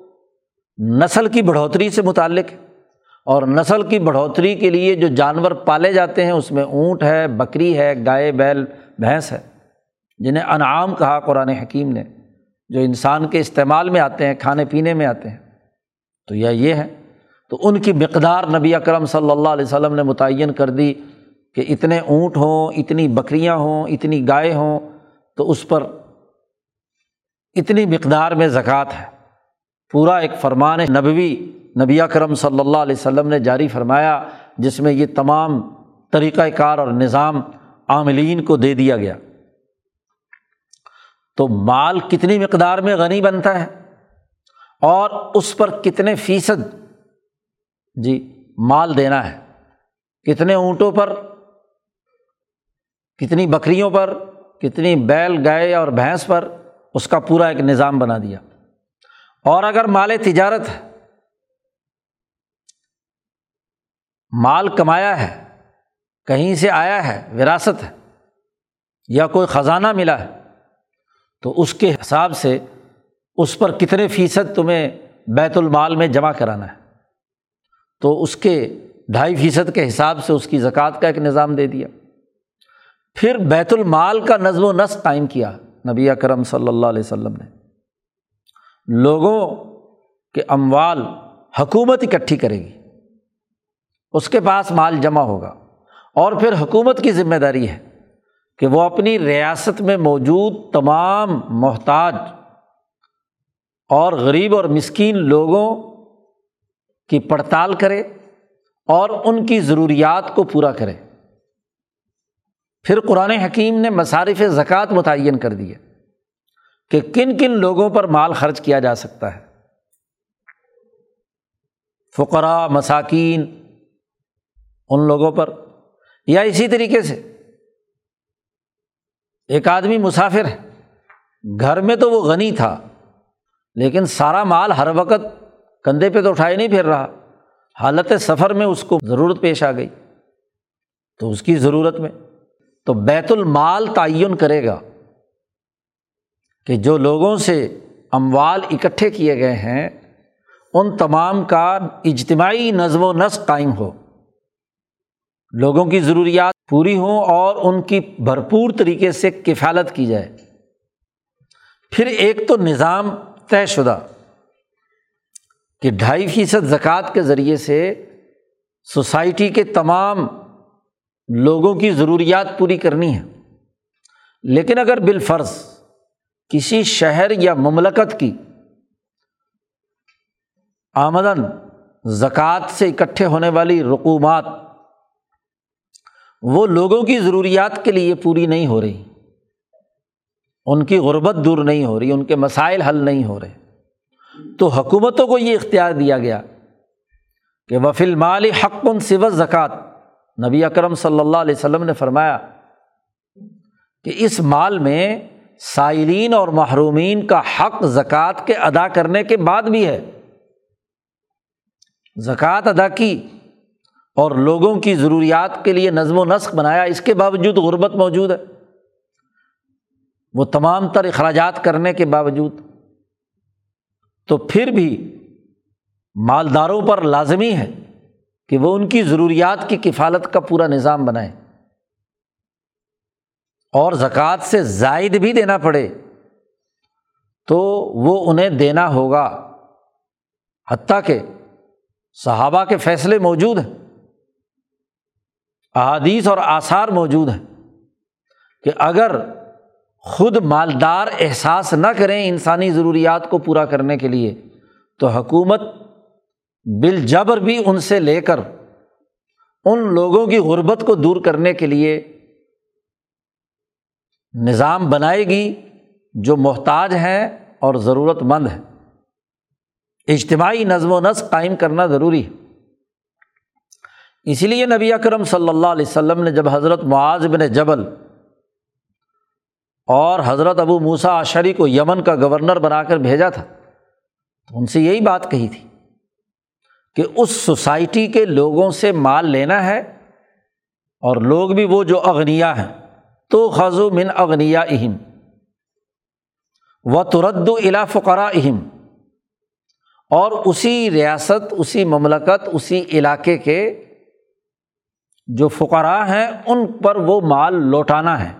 نسل کی بڑھوتری سے متعلق اور نسل کی بڑھوتری کے لیے جو جانور پالے جاتے ہیں، اس میں اونٹ ہے، بکری ہے، گائے، بیل، بھینس ہے، جنہیں انعام کہا قرآن حکیم نے۔ جو انسان کے استعمال میں آتے ہیں، کھانے پینے میں آتے ہیں، تو یا یہ ہے، تو ان کی مقدار نبی اکرم صلی اللہ علیہ وسلم نے متعین کر دی کہ اتنے اونٹ ہوں، اتنی بکریاں ہوں، اتنی گائے ہوں، تو اس پر اتنی مقدار میں زکوٰۃ ہے۔ پورا ایک فرمان نبوی نبی کرم صلی اللہ علیہ وسلم نے جاری فرمایا، جس میں یہ تمام طریقۂ کار اور نظام عاملین کو دے دیا گیا۔ تو مال کتنی مقدار میں غنی بنتا ہے اور اس پر کتنے فیصد جی مال دینا ہے کتنے اونٹوں پر کتنی بکریوں پر کتنی بیل گائے اور بھینس پر اس کا پورا ایک نظام بنا دیا اور اگر مال تجارت ہے، مال کمایا ہے، کہیں سے آیا ہے، وراثت ہے، یا کوئی خزانہ ملا ہے تو اس کے حساب سے اس پر کتنے فیصد تمہیں بیت المال میں جمع کرانا ہے؟ تو اس کے ڈھائی فیصد کے حساب سے اس کی زکوٰۃ کا ایک نظام دے دیا۔ پھر بیت المال کا نظم و نسق قائم کیا نبی اکرم صلی اللہ علیہ وسلم نے۔ لوگوں کے اموال حکومت اکٹھی کرے گی۔ اس کے پاس مال جمع ہوگا اور پھر حکومت کی ذمہ داری ہے۔ کہ وہ اپنی ریاست میں موجود تمام محتاج اور غریب اور مسکین لوگوں کی پڑتال کرے اور ان کی ضروریات کو پورا کرے۔ پھر قرآن حکیم نے مصارف زکوٰۃ متعین کر دیے کہ کن کن لوگوں پر مال خرچ کیا جا سکتا ہے۔ فقرا مساکین ان لوگوں پر یا اسی طریقے سے ایک آدمی مسافر ہے۔ گھر میں تو وہ غنی تھا، لیکن سارا مال ہر وقت کندھے پہ تو اٹھائے نہیں پھر رہا۔ حالت سفر میں اس کو ضرورت پیش آ گئی۔ تو اس کی ضرورت میں تو بیت المال تعین کرے گا کہ جو لوگوں سے اموال اکٹھے کیے گئے ہیں، ان تمام کا اجتماعی نظم و نسق قائم ہو۔ لوگوں کی ضروریات پوری ہوں اور ان کی بھرپور طریقے سے کفالت کی جائے۔ پھر ایک تو نظام طے شدہ کہ ڈھائی فیصد زکوٰۃ کے ذریعے سے سوسائٹی کے تمام لوگوں کی ضروریات پوری کرنی ہے۔ لیکن اگر بالفرض کسی شہر یا مملکت کی آمدن زکوٰۃ سے اکٹھے ہونے والی رقومات وہ لوگوں کی ضروریات کے لیے پوری نہیں ہو رہی۔ ان کی غربت دور نہیں ہو رہی، ان کے مسائل حل نہیں ہو رہے۔ تو حکومتوں کو یہ اختیار دیا گیا کہ وفیل مال حق سو زکوٰۃ نبی اکرم صلی اللہ علیہ وسلم نے فرمایا کہ اس مال میں سائلین اور محرومین کا حق زکوٰۃ کے ادا کرنے کے بعد بھی ہے۔ زکوٰۃ ادا کی۔ اور لوگوں کی ضروریات کے لیے نظم و نسق بنایا، اس کے باوجود غربت موجود ہے۔ وہ تمام تر اخراجات کرنے کے باوجود۔ تو پھر بھی مالداروں پر لازمی ہے کہ وہ ان کی ضروریات کی کفالت کا پورا نظام بنائے اور زکوٰۃ سے زائد بھی دینا پڑے تو وہ انہیں دینا ہوگا۔ حتیٰ کہ صحابہ کے فیصلے موجود ہیں۔ احادیث اور آثار موجود ہیں کہ اگر خود مالدار احساس نہ کریں انسانی ضروریات کو پورا کرنے کے لیے، تو حکومت بال جبر بھی ان سے لے کر ان لوگوں کی غربت کو دور کرنے کے لیے نظام بنائے گی جو محتاج ہیں اور ضرورت مند ہیں۔ اجتماعی نظم و نسق قائم کرنا ضروری ہے۔ اسی لیے نبی اکرم صلی اللہ علیہ وسلم نے جب حضرت معاذ بن جبل اور حضرت ابو موسا عشری کو یمن کا گورنر بنا کر بھیجا تھا، تو ان سے یہی بات کہی تھی کہ اس سوسائٹی کے لوگوں سے مال لینا ہے اور لوگ بھی وہ جو اغنیا ہیں تو خزو من اغنیا اہم و ترد الا فقرا اہم اور اسی ریاست، اسی مملکت، اسی علاقے کے جو فقراء ہیں، ان پر وہ مال لوٹانا ہے۔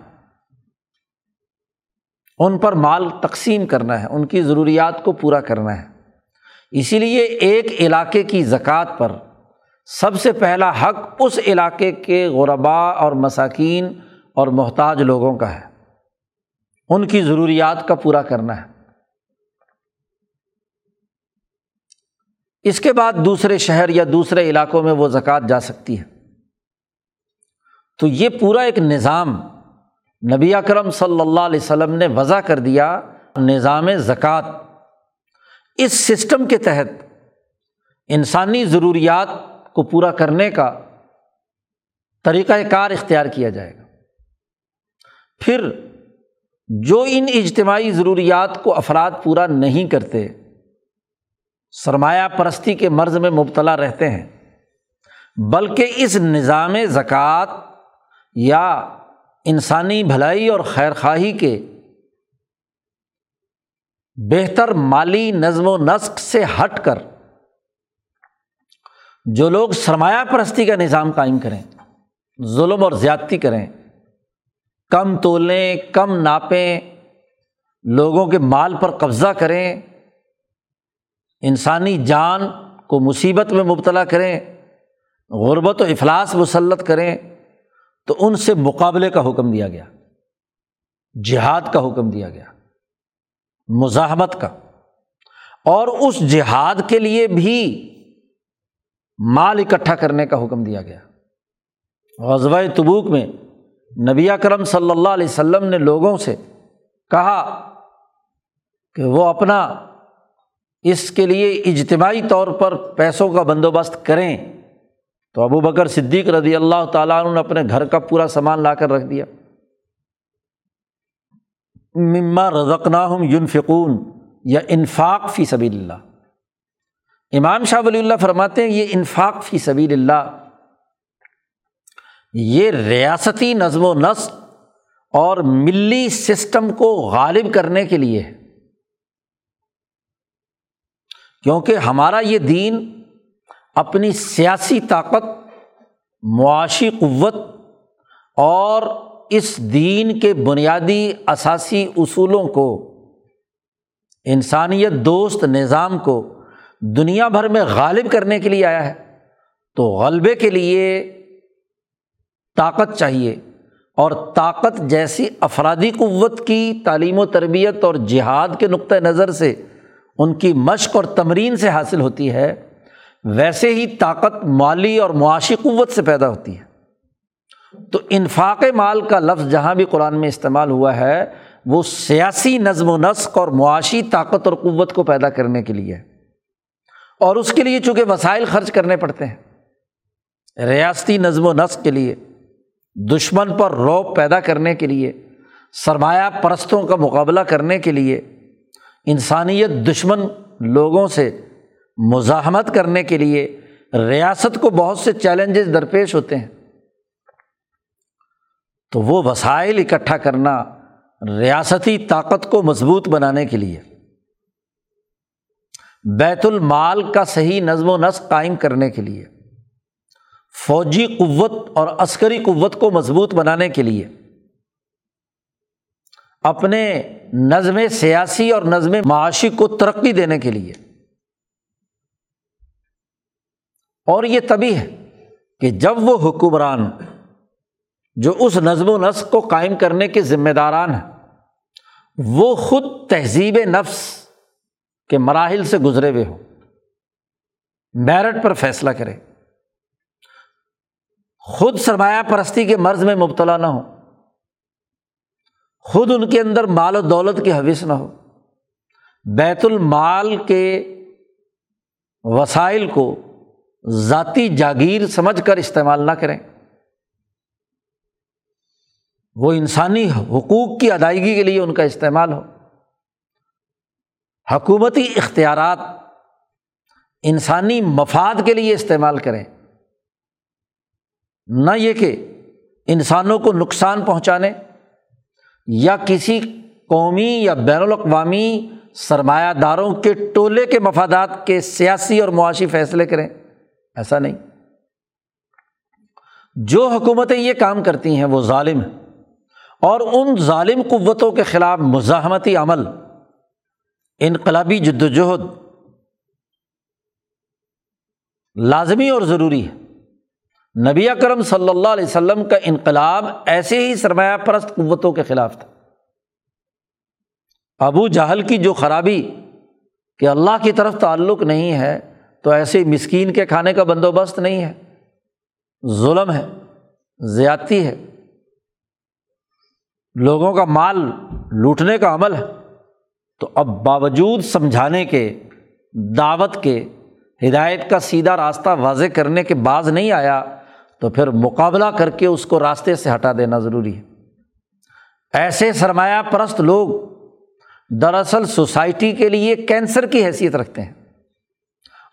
ان پر مال تقسیم کرنا ہے، ان کی ضروریات کو پورا کرنا ہے۔ اسی لیے ایک علاقے کی زکوٰۃ پر سب سے پہلا حق اس علاقے کے غربا اور مساکین اور محتاج لوگوں کا ہے۔ ان کی ضروریات کا پورا کرنا ہے۔ اس کے بعد دوسرے شہر یا دوسرے علاقوں میں وہ زکوٰۃ جا سکتی ہے۔ تو یہ پورا ایک نظام نبی اکرم صلی اللہ علیہ وسلم نے وضع کر دیا نظام زکوٰۃ۔ اس سسٹم کے تحت انسانی ضروریات کو پورا کرنے کا طریقۂ کار اختیار کیا جائے گا۔ پھر جو ان اجتماعی ضروریات کو افراد پورا نہیں کرتے، سرمایہ پرستی کے مرض میں مبتلا رہتے ہیں، بلکہ اس نظام زکوٰۃ یا انسانی بھلائی اور خیر خواہی کے بہتر مالی نظم و نسق سے ہٹ کر جو لوگ سرمایہ پرستی کا نظام قائم کریں، ظلم اور زیادتی کریں، کم تولیں، کم ناپیں، لوگوں کے مال پر قبضہ کریں، انسانی جان کو مصیبت میں مبتلا کریں، غربت و افلاس مسلط کریں۔ تو ان سے مقابلے کا حکم دیا گیا، جہاد کا حکم دیا گیا، مزاحمت کا۔ اور اس جہاد کے لیے بھی مال اکٹھا کرنے کا حکم دیا گیا۔ غزوہ تبوک میں نبی کرم صلی اللہ علیہ وسلم نے لوگوں سے کہا کہ وہ اپنا اس کے لیے اجتماعی طور پر پیسوں کا بندوبست کریں۔ تو ابو بکر صدیق رضی اللہ تعالیٰ عنہ نے اپنے گھر کا پورا سامان لا کر رکھ دیا۔ مما رزقنا ہم یون فکون یا انفاق فی سبیل اللہ امام شاہ ولی اللہ فرماتے ہیں، یہ انفاق فی سبیل اللہ یہ ریاستی نظم و نسق اور ملی سسٹم کو غالب کرنے کے لیے ہے۔ کیونکہ ہمارا یہ دین اپنی سیاسی طاقت، معاشی قوت اور اس دین کے بنیادی اثاثی اصولوں کو، انسانیت دوست نظام کو دنیا بھر میں غالب کرنے کے لیے آیا ہے، تو غلبے کے لیے طاقت چاہیے اور طاقت جیسی افرادی قوت کی تعلیم و تربیت اور جہاد کے نقطۂ نظر سے ان کی مشق اور تمرین سے حاصل ہوتی ہے۔ ویسے ہی طاقت مالی اور معاشی قوت سے پیدا ہوتی ہے۔ تو انفاق مال کا لفظ جہاں بھی قرآن میں استعمال ہوا ہے، وہ سیاسی نظم و نسق اور معاشی طاقت اور قوت کو پیدا کرنے کے لیے۔ اور اس کے لیے چونکہ وسائل خرچ کرنے پڑتے ہیں، ریاستی نظم و نسق کے لیے، دشمن پر روپ پیدا کرنے کے لیے، سرمایہ پرستوں کا مقابلہ کرنے کے لیے، انسانیت دشمن لوگوں سے مزاحمت کرنے کے لیے ریاست کو بہت سے چیلنجز درپیش ہوتے ہیں۔ تو وہ وسائل اکٹھا کرنا ریاستی طاقت کو مضبوط بنانے کے لیے۔ بیت المال کا صحیح نظم و نسق قائم کرنے کے لیے۔ فوجی قوت اور عسکری قوت کو مضبوط بنانے کے لیے۔ اپنے نظم سیاسی اور نظم معاشی کو ترقی دینے کے لیے۔ اور یہ تبھی ہے کہ جب وہ حکمران جو اس نظم و نسق کو قائم کرنے کے ذمہ داران ہیں، وہ خود تہذیب نفس کے مراحل سے گزرے ہوئے ہوں۔ میرٹ پر فیصلہ کرے خود سرمایہ پرستی کے مرض میں مبتلا نہ ہو خود ان کے اندر مال و دولت کی حوث نہ ہو بیت المال کے وسائل کو ذاتی جاگیر سمجھ کر استعمال نہ کریں۔ وہ انسانی حقوق کی ادائیگی کے لیے ان کا استعمال ہو۔ حکومتی اختیارات انسانی مفاد کے لیے استعمال کریں۔ نہ یہ کہ انسانوں کو نقصان پہنچانے یا کسی قومی یا بین الاقوامی سرمایہ داروں کے ٹولے کے مفادات کے سیاسی اور معاشی فیصلے کریں۔ ایسا نہیں۔ جو حکومتیں یہ کام کرتی ہیں وہ ظالم ہیں۔ اور ان ظالم قوتوں کے خلاف مزاحمتی عمل، انقلابی جد وجہد لازمی اور ضروری ہے۔ نبی اکرم صلی اللہ علیہ وسلم کا انقلاب ایسے ہی سرمایہ پرست قوتوں کے خلاف تھا۔ ابو جہل کی جو خرابی کہ اللہ کی طرف تعلق نہیں ہے تو ایسے مسکین کے کھانے کا بندوبست نہیں ہے۔ ظلم ہے، زیادتی ہے۔ لوگوں کا مال لوٹنے کا عمل ہے۔ تو اب باوجود سمجھانے کے، دعوت کے، ہدایت کا سیدھا راستہ واضح کرنے کے بعض نہیں آیا، تو پھر مقابلہ کر کے اس کو راستے سے ہٹا دینا ضروری ہے۔ ایسے سرمایہ پرست لوگ دراصل سوسائٹی کے لیے کینسر کی حیثیت رکھتے ہیں۔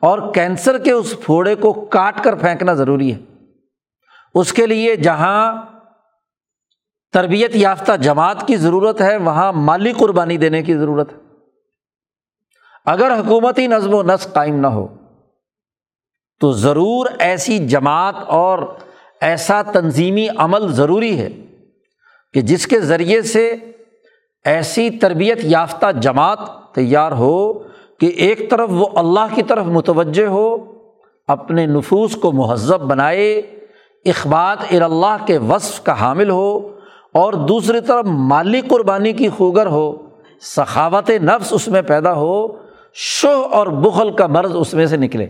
اور کینسر کے اس پھوڑے کو کاٹ کر پھینکنا ضروری ہے۔ اس کے لیے جہاں تربیت یافتہ جماعت کی ضرورت ہے، وہاں مالی قربانی دینے کی ضرورت ہے۔ اگر حکومتی نظم و نسق قائم نہ ہو، تو ضرور ایسی جماعت اور ایسا تنظیمی عمل ضروری ہے کہ جس کے ذریعے سے ایسی تربیت یافتہ جماعت تیار ہو کہ ایک طرف وہ اللہ کی طرف متوجہ ہو، اپنے نفوس کو مہذب بنائے اخبات اللہ کے وصف کا حامل ہو، اور دوسری طرف مالی قربانی کی خوگر ہو، سخاوت نفس اس میں پیدا ہو، شوہ اور بخل کا مرض اس میں سے نکلے۔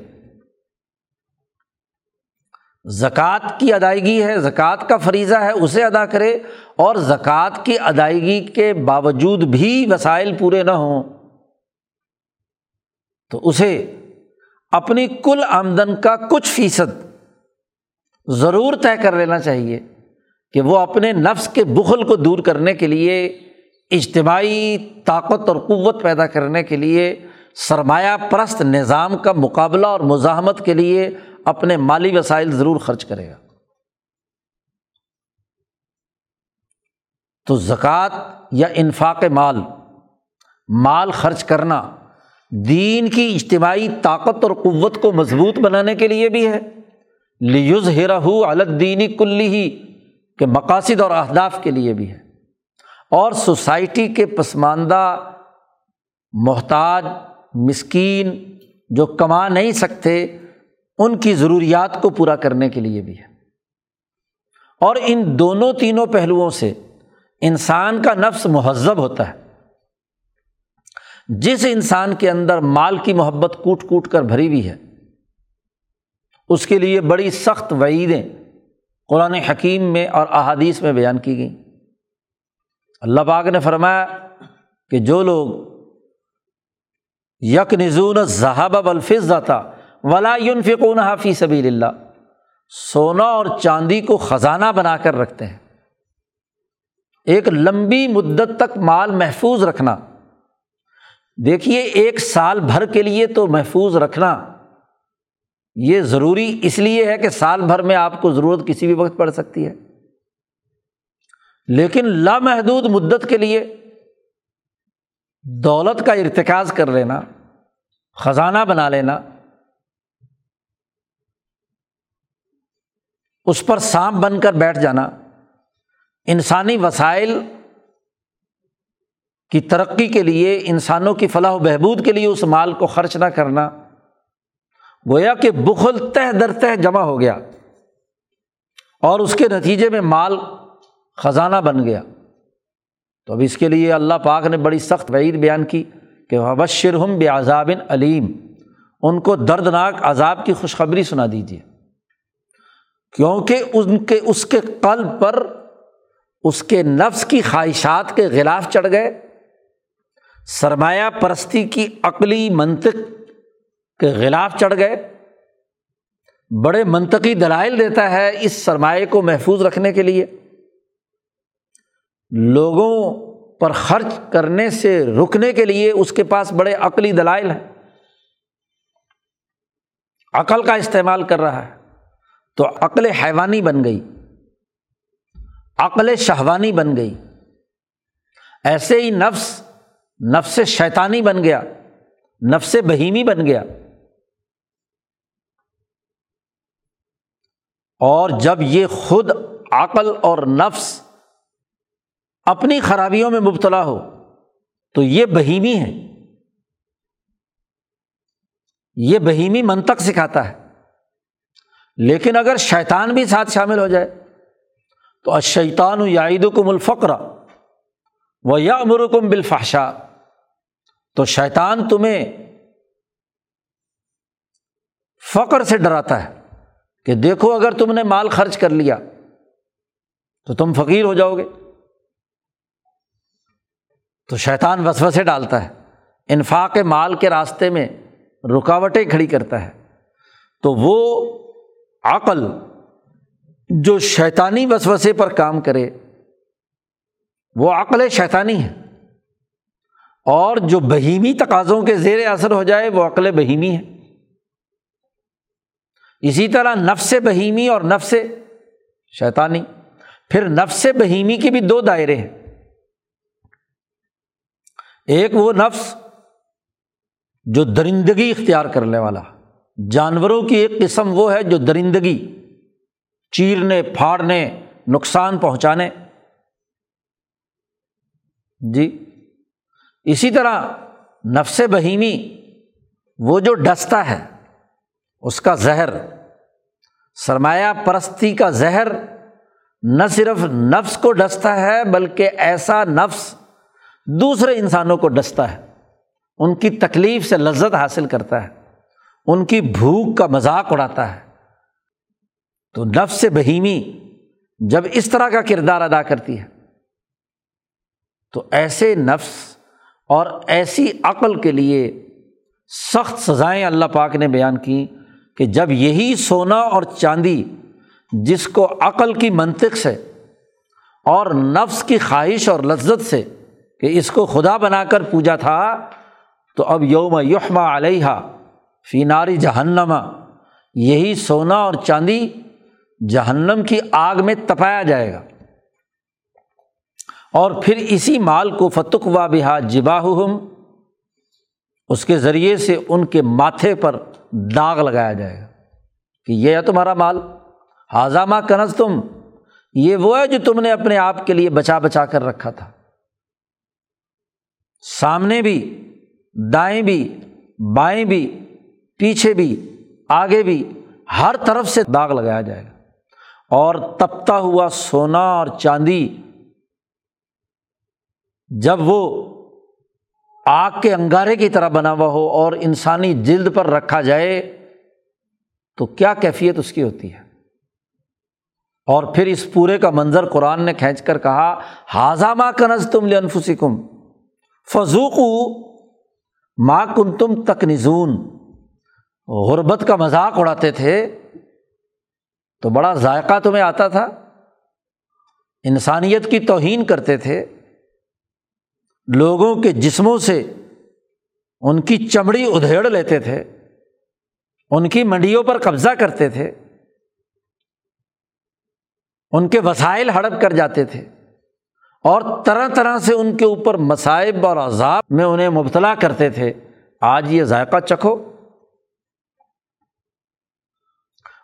زکوٰۃ کی ادائیگی ہے، زکوٰۃ کا فریضہ ہے، اسے ادا کرے، اور زکوٰۃ کی ادائیگی کے باوجود بھی وسائل پورے نہ ہوں۔ تو اسے اپنی کل آمدن کا کچھ فیصد ضرور طے کر لینا چاہیے کہ وہ اپنے نفس کے بخل کو دور کرنے کے لیے، اجتماعی طاقت اور قوت پیدا کرنے کے لیے، سرمایہ پرست نظام کا مقابلہ اور مزاحمت کے لیے اپنے مالی وسائل ضرور خرچ کرے گا۔ تو زکوٰۃ یا انفاق مال مال خرچ کرنا دین کی اجتماعی طاقت اور قوت کو مضبوط بنانے کے لیے بھی ہے۔ لیوز ہرہ الدینی کلی ہی کے مقاصد اور اہداف کے لیے بھی ہے۔ اور سوسائٹی کے پسماندہ محتاج مسکین جو کما نہیں سکتے، ان کی ضروریات کو پورا کرنے کے لیے بھی ہے۔ اور ان دونوں تینوں پہلوؤں سے انسان کا نفس مہذب ہوتا ہے۔ جس انسان کے اندر مال کی محبت کوٹ کوٹ کر بھری ہوئی ہے، اس کے لیے بڑی سخت وعیدیں قرآن حکیم میں اور احادیث میں بیان کی گئیں۔ اللہ پاک نے فرمایا کہ جو لوگ یک نزون ذہب الفظ تھا ولا فکون حافی سبیل اللہ، سونا اور چاندی کو خزانہ بنا کر رکھتے ہیں۔ ایک لمبی مدت تک مال محفوظ رکھنا دیکھیے، ایک سال بھر کے لیے تو محفوظ رکھنا یہ ضروری اس لیے ہے کہ سال بھر میں آپ کو ضرورت کسی بھی وقت پڑ سکتی ہے۔ لیکن لامحدود مدت کے لیے دولت کا ارتکاز کر لینا، خزانہ بنا لینا، اس پر سانپ بن کر بیٹھ جانا، انسانی وسائل کی ترقی کے لیے، انسانوں کی فلاح و بہبود کے لیے اس مال کو خرچ نہ کرنا۔ گویا کہ بخل تہ در تہ جمع ہو گیا اور اس کے نتیجے میں مال خزانہ بن گیا۔ تو اب اس کے لیے اللہ پاک نے بڑی سخت وعید بیان کی کہ وبشر ہم بے عذاب علیم ان کو دردناک عذاب کی خوشخبری سنا دیجیے کیونکہ ان کے، اس کے قلب پر، اس کے نفس کی خواہشات کے غلاف چڑھ گئے۔ سرمایہ پرستی کی عقلی منطق کے غلاف چڑھ گئے۔ بڑے منطقی دلائل دیتا ہے اس سرمایہ کو محفوظ رکھنے کے لیے۔ لوگوں پر خرچ کرنے سے رکنے کے لیے اس کے پاس بڑے عقلی دلائل ہیں۔ عقل کا استعمال کر رہا ہے۔ تو عقل حیوانی بن گئی۔ عقل شہوانی بن گئی۔ ایسے ہی نفس نفس شیطانی بن گیا، نفس بہیمی بن گیا۔ اور جب یہ خود عقل اور نفس اپنی خرابیوں میں مبتلا ہو، تو یہ بہیمی ہے۔ یہ بہیمی منطق سکھاتا ہے۔ لیکن اگر شیطان بھی ساتھ شامل ہو جائے، تو اشیطان یعید کم الفقرا و یا امرکم بالفحشا تو شیطان تمہیں فقر سے ڈراتا ہے کہ دیکھو اگر تم نے مال خرچ کر لیا تو تم فقیر ہو جاؤ گے۔ تو شیطان وسو سے ڈالتا ہے، انفاق مال کے راستے میں رکاوٹیں کھڑی کرتا ہے۔ تو وہ عقل جو شیطانی وسوسے پر کام کرے وہ عقل شیطانی ہے۔ اور جو بہیمی تقاضوں کے زیر اثر ہو جائے، وہ عقل بہیمی ہے۔ اسی طرح نفس بہیمی اور نفس شیطانی۔ پھر نفس بہیمی کے بھی دو دائرے ہیں۔ ایک وہ نفس جو درندگی اختیار کرنے والا جانوروں کی ایک قسم وہ ہے جو درندگی، چیرنے، پھاڑنے، نقصان پہنچانے۔ جی۔ اسی طرح نفس بہیمی، وہ جو ڈستا ہے، اس کا زہر۔ سرمایہ پرستی کا زہر نہ صرف نفس کو ڈستا ہے، بلکہ ایسا نفس دوسرے انسانوں کو ڈستا ہے۔ ان کی تکلیف سے لذت حاصل کرتا ہے۔ ان کی بھوک کا مذاق اڑاتا ہے۔ تو نفس بہیمی جب اس طرح کا کردار ادا کرتی ہے تو ایسے نفس اور ایسی عقل کے لیے سخت سزائیں اللہ پاک نے بیان کی کہ جب یہی سونا اور چاندی جس کو عقل کی منطق سے اور نفس کی خواہش اور لذت سے کہ اس کو خدا بنا کر پوجا تھا، تو اب یوم یحما علیہ فیناری جہنما یہی سونا اور چاندی جہنم کی آگ میں تپایا جائے گا۔ اور پھر اسی مال کو فتق و بحا جباہ اس کے ذریعے سے ان کے ماتھے پر داغ لگایا جائے گا کہ یہ ہے تمہارا مال ہاضامہ کنز تم یہ وہ ہے جو تم نے اپنے آپ کے لیے بچا بچا کر رکھا تھا۔ سامنے بھی، دائیں بھی، بائیں بھی، پیچھے بھی، آگے بھی ہر طرف سے داغ لگایا جائے گا۔ اور تپتا ہوا سونا اور چاندی جب وہ آگ کے انگارے کی طرح بنا ہوا ہو اور انسانی جلد پر رکھا جائے، تو کیا کیفیت اس کی ہوتی ہے؟ اور پھر اس پورے کا منظر قرآن نے کھینچ کر کہا ہاضامہ کنز تم لنفسکم فضوق ماں کن تم تک نزون غربت کا مذاق اڑاتے تھے، تو بڑا ذائقہ تمہیں آتا تھا۔ انسانیت کی توہین کرتے تھے۔ لوگوں کے جسموں سے ان کی چمڑی ادھیڑ لیتے تھے، ان کی منڈیوں پر قبضہ کرتے تھے، ان کے وسائل ہڑپ کر جاتے تھے اور طرح طرح سے ان کے اوپر مصائب اور عذاب میں انہیں مبتلا کرتے تھے۔ آج یہ ذائقہ چکھو۔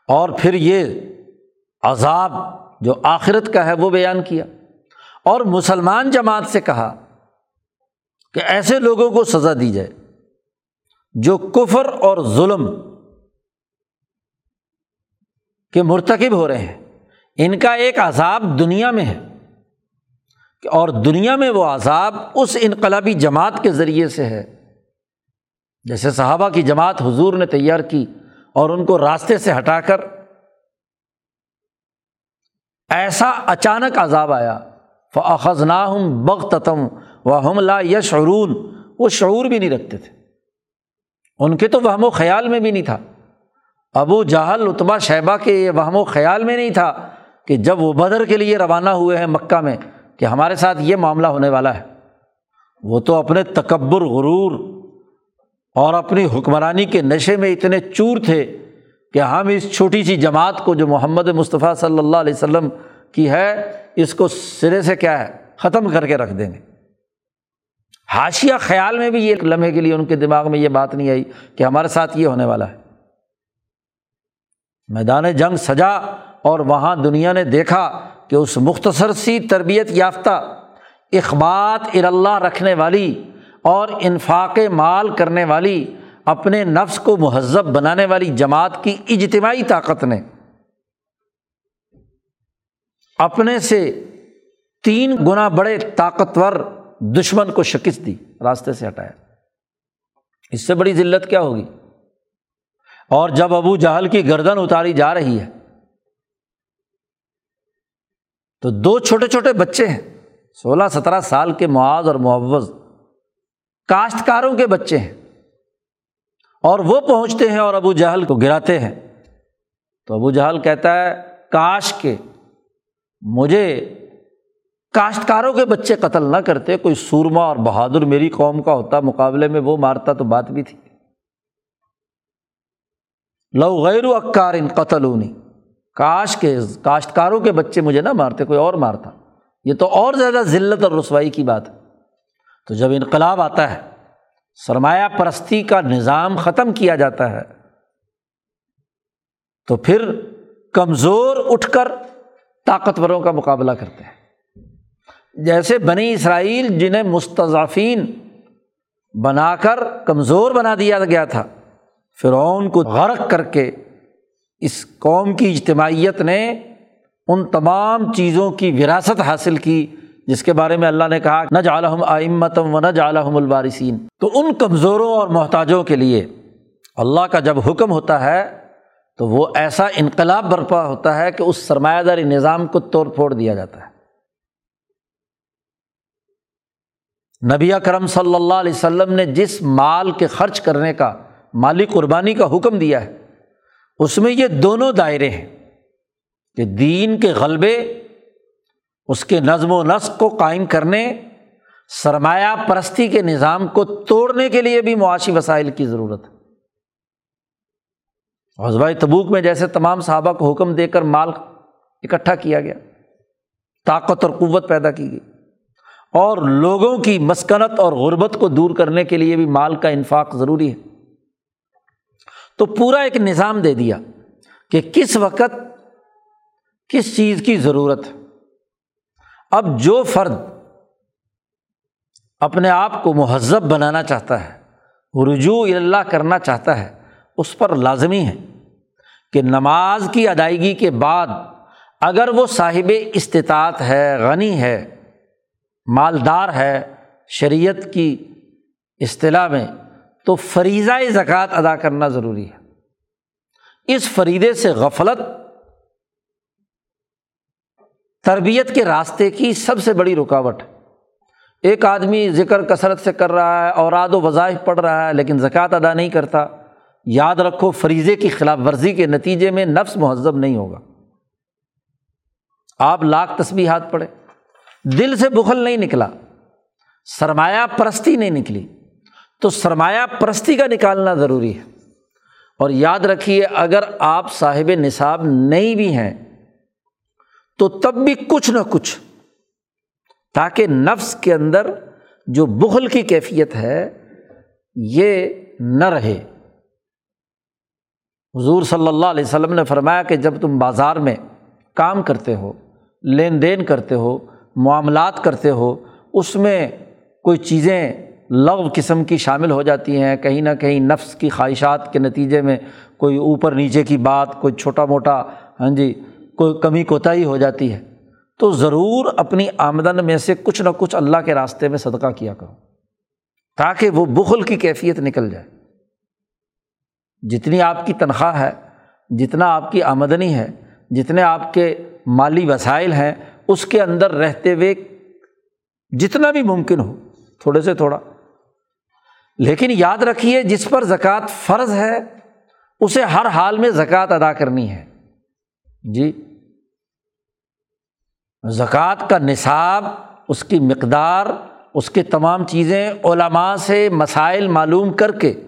اور پھر یہ عذاب جو آخرت کا ہے وہ بیان کیا۔ اور مسلمان جماعت سے کہا کہ ایسے لوگوں کو سزا دی جائے جو کفر اور ظلم کے مرتکب ہو رہے ہیں۔ ان کا ایک عذاب دنیا میں ہے اور دنیا میں وہ عذاب اس انقلابی جماعت کے ذریعے سے ہے۔ جیسے صحابہ کی جماعت حضور نے تیار کی اور ان کو راستے سے ہٹا کر ایسا اچانک عذاب آیا۔ فخذ نا ہوں بغتم و ہم لا یشعرون وہ شعور بھی نہیں رکھتے تھے۔ ان کے تو وہم و خیال میں بھی نہیں تھا۔ ابو جہل اتبا شیبہ کے یہ وہم و خیال میں نہیں تھا کہ جب وہ بدر کے لیے روانہ ہوئے ہیں مکہ میں کہ ہمارے ساتھ یہ معاملہ ہونے والا ہے۔ وہ تو اپنے تکبر، غرور اور اپنی حکمرانی کے نشے میں اتنے چور تھے کہ ہم اس چھوٹی سی جماعت کو جو محمد مصطفیٰ صلی اللہ علیہ وسلم کی ہے، اس کو سرے سے کیا ہے، ختم کر کے رکھ دیں گے۔ حاشیہ خیال میں بھی یہ لمحے کے لیے ان کے دماغ میں یہ بات نہیں آئی کہ ہمارے ساتھ یہ ہونے والا ہے۔ میدان جنگ سجا اور وہاں دنیا نے دیکھا کہ اس مختصر سی تربیت یافتہ اخبات اراللہ رکھنے والی اور انفاق مال کرنے والی، اپنے نفس کو مہذب بنانے والی جماعت کی اجتماعی طاقت نے اپنے سے تین گنا بڑے طاقتور دشمن کو شکست دی، راستے سے ہٹایا۔ اس سے بڑی ذلت کیا ہوگی؟ اور جب ابو جہل کی گردن اتاری جا رہی ہے، تو دو چھوٹے چھوٹے بچے ہیں، سولہ سترہ سال کے معاذ اور معوض کاشتکاروں کے بچے ہیں۔ اور وہ پہنچتے ہیں اور ابو جہل کو گراتے ہیں۔ تو ابو جہل کہتا ہے، کاش کے مجھے کاشتکاروں کے بچے قتل نہ کرتے، کوئی سورما اور بہادر میری قوم کا ہوتا، مقابلے میں وہ مارتا تو بات بھی تھی۔ لو غیر اکار ان قتل اونی کاش کے، کاشتکاروں کے بچے مجھے نہ مارتے، کوئی اور مارتا۔ یہ تو اور زیادہ ذلت اور رسوائی کی بات ہے۔ تو جب انقلاب آتا ہے، سرمایہ پرستی کا نظام ختم کیا جاتا ہے، تو پھر کمزور اٹھ کر طاقتوروں کا مقابلہ کرتے ہیں۔ جیسے بنی اسرائیل جنہیں مستضافین بنا کر کمزور بنا دیا گیا تھا، فرعون کو غرق کر کے اس قوم کی اجتماعیت نے ان تمام چیزوں کی وراثت حاصل کی، جس کے بارے میں اللہ نے کہا نہ جالحم آئمتم و نہ جالحم البارسین تو ان کمزوروں اور محتاجوں کے لیے اللہ کا جب حکم ہوتا ہے، تو وہ ایسا انقلاب برپا ہوتا ہے کہ اس سرمایہ داری نظام کو توڑ پھوڑ دیا جاتا ہے۔ نبی کرم صلی اللہ علیہ وسلم نے جس مال کے خرچ کرنے کا، مالی قربانی کا حکم دیا ہے، اس میں یہ دونوں دائرے ہیں کہ دین کے غلبے، اس کے نظم و نسق کو قائم کرنے، سرمایہ پرستی کے نظام کو توڑنے کے لیے بھی معاشی وسائل کی ضرورت ہے۔ حضبۂ تبوک میں جیسے تمام صحابہ کو حکم دے کر مال اکٹھا کیا گیا، طاقت اور قوت پیدا کی گئی۔ اور لوگوں کی مسکنت اور غربت کو دور کرنے کے لیے بھی مال کا انفاق ضروری ہے۔ تو پورا ایک نظام دے دیا کہ کس وقت کس چیز کی ضرورت ہے۔ اب جو فرد اپنے آپ کو مہذب بنانا چاہتا ہے، رجوع اللہ کرنا چاہتا ہے، اس پر لازمی ہے کہ نماز کی ادائیگی کے بعد اگر وہ صاحب استطاعت ہے، غنی ہے مالدار ہے، شریعت کی اصطلاح میں، تو فریضہ زکوٰۃ ادا کرنا ضروری ہے۔ اس فریدے سے غفلت تربیت کے راستے کی سب سے بڑی رکاوٹ ہے۔ ایک آدمی ذکر کثرت سے کر رہا ہے، اوراد و وظائف پڑھ رہا ہے، لیکن زکوٰۃ ادا نہیں کرتا۔ یاد رکھو، فریضے کی خلاف ورزی کے نتیجے میں نفس مہذب نہیں ہوگا۔ آپ لاکھ تسبیحات ہاتھ پڑے دل سے بخل نہیں نکلا، سرمایہ پرستی نہیں نکلی۔ تو سرمایہ پرستی کا نکالنا ضروری ہے۔ اور یاد رکھیے، اگر آپ صاحب نصاب نہیں بھی ہیں، تو تب بھی کچھ نہ کچھ، تاکہ نفس کے اندر جو بغل کی کیفیت ہے، یہ نہ رہے۔ حضور صلی اللہ علیہ وسلم نے فرمایا کہ جب تم بازار میں کام کرتے ہو، لین دین کرتے ہو معاملات کرتے ہو، اس میں کوئی چیزیں لغ قسم کی شامل ہو جاتی ہیں، کہیں نہ کہیں نفس کی خواہشات کے نتیجے میں کوئی اوپر نیچے کی بات، کوئی چھوٹا موٹا ہاں جی کوئی کمی کوتاہی ہو جاتی ہے۔ تو ضرور اپنی آمدن میں سے کچھ نہ کچھ اللہ کے راستے میں صدقہ کیا کرو، تاکہ وہ بخل کی کیفیت نکل جائے۔ جتنی آپ کی تنخواہ ہے، جتنا آپ کی آمدنی ہے، جتنے آپ کے مالی وسائل ہیں اس کے اندر رہتے ہوئے جتنا بھی ممکن ہو، تھوڑے سے تھوڑا۔ لیکن یاد رکھیے، جس پر زکوٰۃ فرض ہے، اسے ہر حال میں زکوٰۃ ادا کرنی ہے۔ جی۔ زکوٰۃ کا نصاب، اس کی مقدار، اس کے تمام چیزیں علماء سے مسائل معلوم کر کے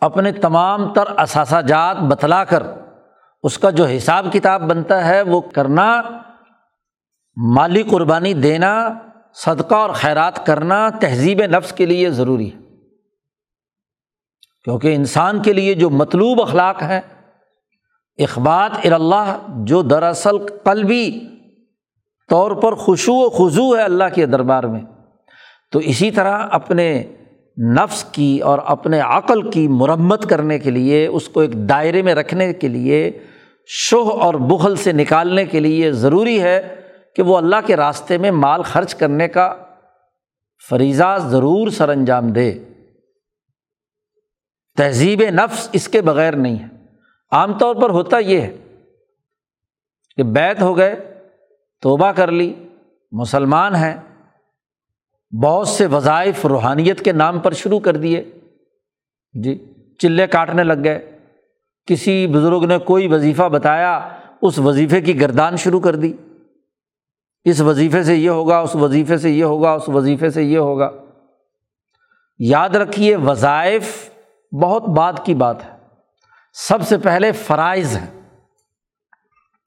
اپنے تمام تر اثاثہ جات بتلا کر اس کا جو حساب کتاب بنتا ہے وہ کرنا، مالی قربانی دینا، صدقہ اور خیرات کرنا تہذیب نفس کے لیے ضروری ہے۔ کیونکہ انسان کے لیے جو مطلوب اخلاق ہیں اخبات اللہ جو دراصل قلبی طور پر خوشو و خضو ہے اللہ کے دربار میں، تو اسی طرح اپنے نفس کی اور اپنے عقل کی مرمت کرنے کے لیے، اس کو ایک دائرے میں رکھنے کے لیے شوہ اور بغل سے نکالنے کے لیے ضروری ہے کہ وہ اللہ کے راستے میں مال خرچ کرنے کا فریضہ ضرور سر انجام دے۔ تہذیب نفس اس کے بغیر نہیں ہے۔ عام طور پر ہوتا یہ ہے کہ بیت ہو گئے، توبہ کر لی، مسلمان ہیں، بہت سے وظائف روحانیت کے نام پر شروع کر دیے۔ جی چلے کاٹنے لگ گئے۔ کسی بزرگ نے کوئی وظیفہ بتایا، اس وظیفے کی گردان شروع کر دی۔ اس وظیفے سے یہ ہوگا، اس وظیفے سے یہ ہوگا، اس وظیفے سے یہ ہوگا۔ یاد رکھیے، وظائف بہت بات کی بات ہے۔ سب سے پہلے فرائض ہے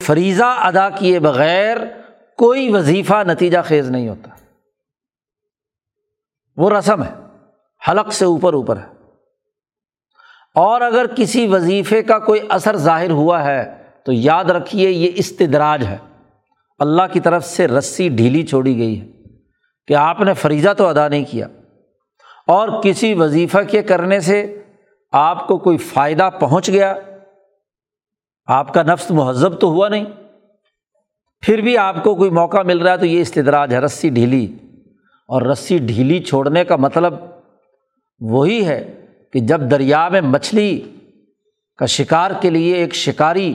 فریضہ ادا کیے بغیر کوئی وظیفہ نتیجہ خیز نہیں ہوتا۔ وہ رسم ہے۔ حلق سے اوپر اوپر ہے۔ اور اگر کسی وظیفے کا کوئی اثر ظاہر ہوا ہے، تو یاد رکھیے یہ استدراج ہے۔ اللہ کی طرف سے رسی ڈھیلی چھوڑی گئی ہے کہ آپ نے فریضہ تو ادا نہیں کیا۔ اور کسی وظیفہ کے کرنے سے آپ کو کوئی فائدہ پہنچ گیا، آپ کا نفس مہذب تو ہوا نہیں۔ پھر بھی آپ کو کوئی موقع مل رہا ہے تو یہ استدراج ہے، رسی ڈھیلی۔ اور رسی ڈھیلی چھوڑنے کا مطلب وہی ہے کہ جب دریا میں مچھلی کا شکار کے لیے ایک شکاری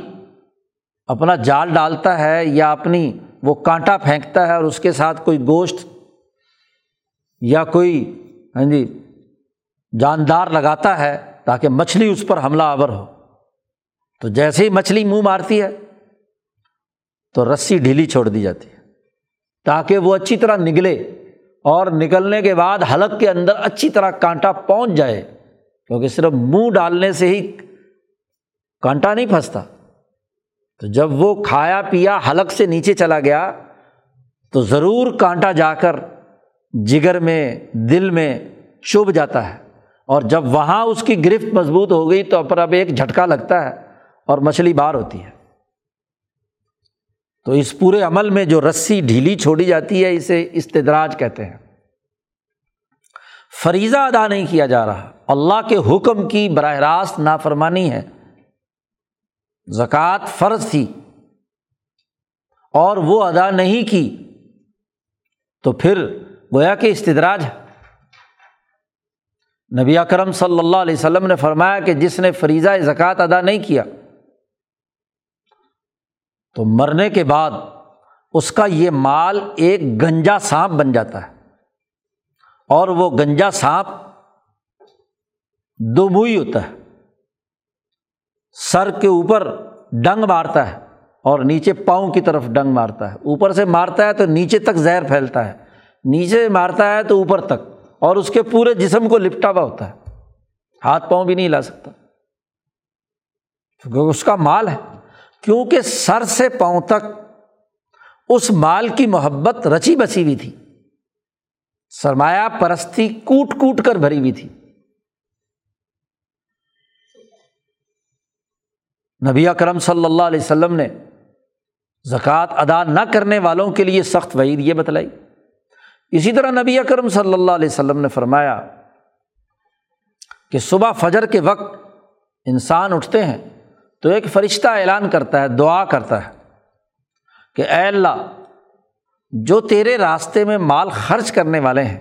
اپنا جال ڈالتا ہے یا اپنی وہ کانٹا پھینکتا ہے اور اس کے ساتھ کوئی گوشت یا کوئی ہاں جی جاندار لگاتا ہے تاکہ مچھلی اس پر حملہ آور ہو۔ تو جیسے ہی مچھلی منہ مارتی ہے، تو رسی ڈھیلی چھوڑ دی جاتی ہے تاکہ وہ اچھی طرح نگلے اور نکلنے کے بعد حلق کے اندر اچھی طرح کانٹا پہنچ جائے۔ کیونکہ صرف منہ ڈالنے سے ہی کانٹا نہیں پھنستا۔ تو جب وہ کھایا پیا حلق سے نیچے چلا گیا، تو ضرور کانٹا جا کر جگر میں، دل میں چبھ جاتا ہے۔ اور جب وہاں اس کی گرفت مضبوط ہو گئی، تو پر اب ایک جھٹکا لگتا ہے اور مچھلی بار ہوتی ہے۔ تو اس پورے عمل میں جو رسی ڈھیلی چھوڑی جاتی ہے، اسے استدراج کہتے ہیں۔ فریضہ ادا نہیں کیا جا رہا۔ اللہ کے حکم کی براہ راست نافرمانی ہے۔ زکوٰۃ فرض تھی اور وہ ادا نہیں کی۔ تو پھر گویا کہ استدراج ہے۔ نبی اکرم صلی اللہ علیہ وسلم نے فرمایا کہ جس نے فریضہ زکوٰۃ ادا نہیں کیا، تو مرنے کے بعد اس کا یہ مال ایک گنجا سانپ بن جاتا ہے۔ اور وہ گنجا سانپ دو موئی ہوتا ہے۔ سر کے اوپر ڈنگ مارتا ہے اور نیچے پاؤں کی طرف ڈنگ مارتا ہے۔ اوپر سے مارتا ہے تو نیچے تک زہر پھیلتا ہے۔ نیچے مارتا ہے تو اوپر تک اور اس کے پورے جسم کو لپٹا ہوا ہوتا ہے۔ ہاتھ پاؤں بھی نہیں لا سکتا۔ کیونکہ اس کا مال ہے۔ کیونکہ سر سے پاؤں تک اس مال کی محبت رچی بسی ہوئی تھی۔ سرمایہ پرستی کوٹ کوٹ کر بھری ہوئی تھی۔ نبی اکرم صلی اللہ علیہ وسلم نے زکوٰۃ ادا نہ کرنے والوں کے لیے سخت وعید یہ بتلائی۔ اسی طرح نبی اکرم صلی اللہ علیہ وسلم نے فرمایا کہ صبح فجر کے وقت انسان اٹھتے ہیں تو ایک فرشتہ اعلان کرتا ہے، دعا کرتا ہے کہ اے اللہ جو تیرے راستے میں مال خرچ کرنے والے ہیں،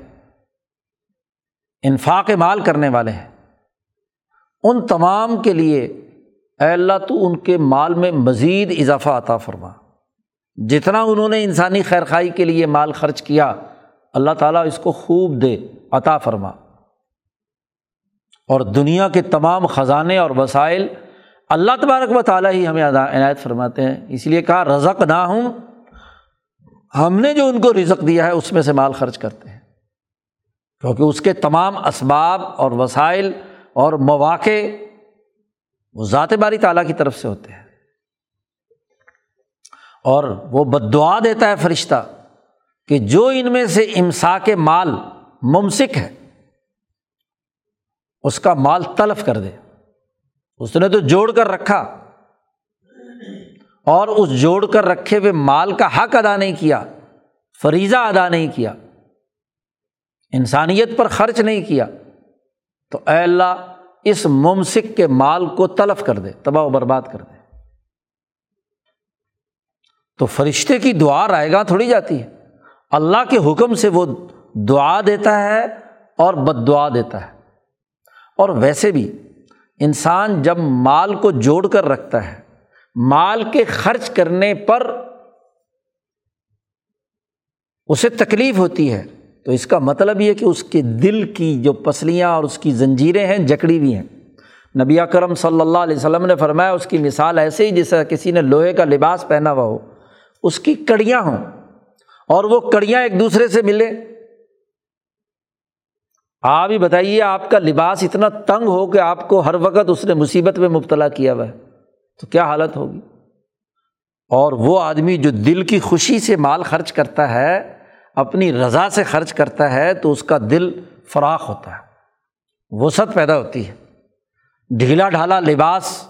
انفاق مال کرنے والے ہیں، ان تمام کے لیے اے اللہ تو ان کے مال میں مزید اضافہ عطا فرما۔ جتنا انہوں نے انسانی خیر خائی کے لیے مال خرچ کیا، اللہ تعالیٰ اس کو خوب دے، عطا فرما۔ اور دنیا کے تمام خزانے اور وسائل اللہ تبارک و تعالیٰ ہی ہمیں عنایت فرماتے ہیں۔ اس لیے کہا رزق نہ ہوں ہم نے جو ان کو رزق دیا ہے اس میں سے مال خرچ کرتے ہیں۔ کیونکہ اس کے تمام اسباب اور وسائل اور مواقع وہ ذات باری تعالیٰ کی طرف سے ہوتے ہیں۔ اور وہ بد دعا دیتا ہے فرشتہ کہ جو ان میں سے امسا کے مال ممسک ہے، اس کا مال تلف کر دے۔ اس نے تو جوڑ کر رکھا۔ اور اس جوڑ کر رکھے ہوئے مال کا حق ادا نہیں کیا، فریضہ ادا نہیں کیا، انسانیت پر خرچ نہیں کیا، تو اے اللہ اس ممسک کے مال کو تلف کر دے، تباہ و برباد کر دے۔ تو فرشتے کی دعا رائے گاہ تھوڑی جاتی ہے۔ اللہ کے حکم سے وہ دعا دیتا ہے اور بد دعا دیتا ہے۔ اور ویسے بھی انسان جب مال کو جوڑ کر رکھتا ہے مال کے خرچ کرنے پر اسے تکلیف ہوتی ہے۔ تو اس کا مطلب یہ کہ اس کے دل کی جو پسلیاں اور اس کی زنجیریں ہیں، جکڑی ہوئی ہیں۔ نبی کرم صلی اللہ علیہ وسلم نے فرمایا، اس کی مثال ایسے ہی جیسا کسی نے لوہے کا لباس پہنا ہوا ہو، اس کی کڑیاں ہوں اور وہ کڑیاں ایک دوسرے سے ملے آپ ہی بتائیے، آپ کا لباس اتنا تنگ ہو کہ آپ کو ہر وقت اس نے مصیبت میں مبتلا کیا ہوا ہے۔ تو کیا حالت ہوگی؟ اور وہ آدمی جو دل کی خوشی سے مال خرچ کرتا ہے، اپنی رضا سے خرچ کرتا ہے، تو اس کا دل فراخ ہوتا ہے۔ وسعت پیدا ہوتی ہے۔ ڈھیلا ڈھالا لباس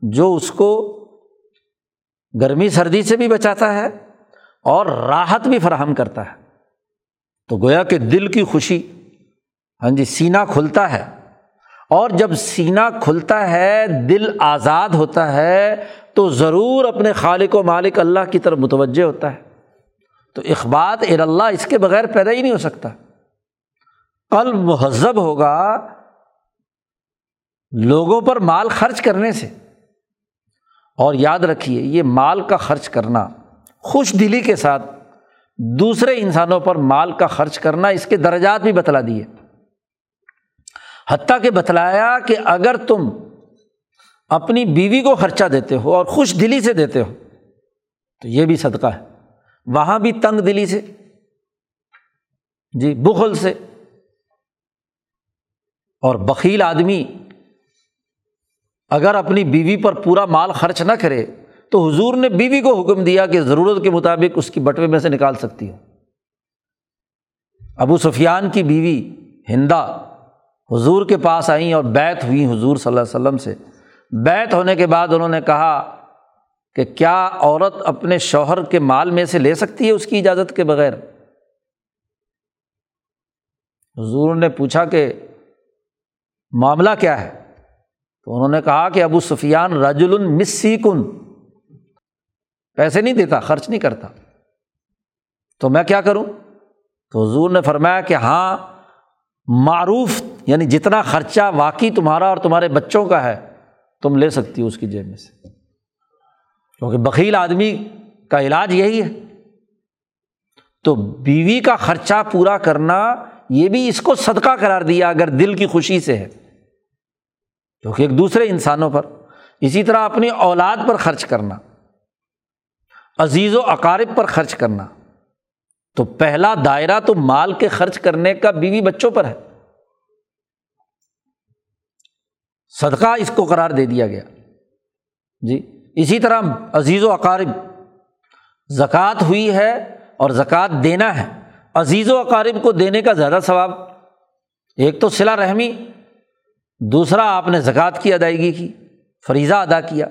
جو اس کو گرمی سردی سے بھی بچاتا ہے اور راحت بھی فراہم کرتا ہے۔ تو گویا کہ دل کی خوشی ہاں جی سینہ کھلتا ہے۔ اور جب سینہ کھلتا ہے، دل آزاد ہوتا ہے، تو ضرور اپنے خالق و مالک اللہ کی طرف متوجہ ہوتا ہے۔ تو اخبات اللہ اس کے بغیر پیدا ہی نہیں ہو سکتا۔ قلب مہذب ہوگا لوگوں پر مال خرچ کرنے سے۔ اور یاد رکھیے، یہ مال کا خرچ کرنا، خوش دلی کے ساتھ دوسرے انسانوں پر مال کا خرچ کرنا اس کے درجات بھی بتلا دیے۔ حتیٰ کہ بتلایا کہ اگر تم اپنی بیوی کو خرچہ دیتے ہو اور خوش دلی سے دیتے ہو، تو یہ بھی صدقہ ہے۔ وہاں بھی تنگ دلی سے جی بخل سے۔ اور بکیل آدمی اگر اپنی بیوی پر پورا مال خرچ نہ کرے، تو حضور نے بیوی کو حکم دیا کہ ضرورت کے مطابق اس کی بٹوے میں سے نکال سکتی ہو۔ ابو سفیان کی بیوی ہندا حضور کے پاس آئیں اور بیت ہوئی حضور صلی اللہ علیہ وسلم سے۔ بیت ہونے کے بعد انہوں نے کہا کہ کیا عورت اپنے شوہر کے مال میں سے لے سکتی ہے اس کی اجازت کے بغیر؟ حضور نے پوچھا کہ معاملہ کیا ہے؟ تو انہوں نے کہا کہ ابو سفیان رج المسی کن پیسے نہیں دیتا، خرچ نہیں کرتا۔ تو میں کیا کروں؟ تو حضور نے فرمایا کہ ہاں معروف یعنی جتنا خرچہ واقعی تمہارا اور تمہارے بچوں کا ہے، تم لے سکتی ہو اس کی جیب میں سے۔ کیونکہ بکیل آدمی کا علاج یہی ہے۔ تو بیوی کا خرچہ پورا کرنا یہ بھی اس کو صدقہ قرار دیا اگر دل کی خوشی سے ہے۔ کیونکہ ایک دوسرے انسانوں پر، اسی طرح اپنی اولاد پر خرچ کرنا، عزیز و اقارب پر خرچ کرنا۔ تو پہلا دائرہ تو مال کے خرچ کرنے کا بیوی بچوں پر ہے۔ صدقہ اس کو قرار دے دیا گیا۔ جی اسی طرح عزیز و اقارب، زکوٰۃ ہوئی ہے اور زکوٰۃ دینا ہے۔ عزیز و اقارب کو دینے کا زیادہ ثواب۔ ایک تو صلا رحمی، دوسرا آپ نے زکوٰۃ کی ادائیگی کی، فریضہ ادا کیا۔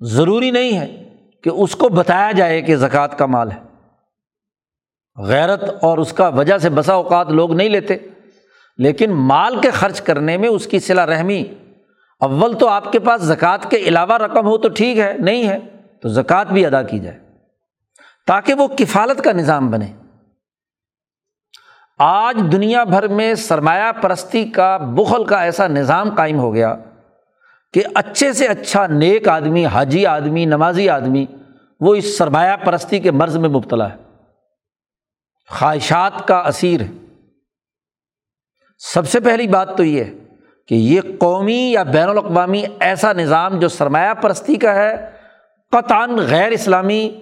ضروری نہیں ہے کہ اس کو بتایا جائے کہ زکوٰۃ کا مال ہے۔ غیرت اور اس کا وجہ سے بسا اوقات لوگ نہیں لیتے۔ لیکن مال کے خرچ کرنے میں اس کی صلا رحمی، اول تو آپ کے پاس زکوٰۃ کے علاوہ رقم ہو تو ٹھیک ہے، نہیں ہے، تو زکوٰۃ بھی ادا کی جائے۔ تاکہ وہ کفالت کا نظام بنے۔ آج دنیا بھر میں سرمایہ پرستی کا بخل کا ایسا نظام قائم ہو گیا کہ اچھے سے اچھا نیک آدمی، حاجی آدمی، نمازی آدمی، وہ اس سرمایہ پرستی کے مرض میں مبتلا ہے۔ خواہشات کا اسیر ہے۔ سب سے پہلی بات تو یہ کہ یہ قومی یا بین الاقوامی ایسا نظام جو سرمایہ پرستی کا ہے، قطعاً غیر اسلامی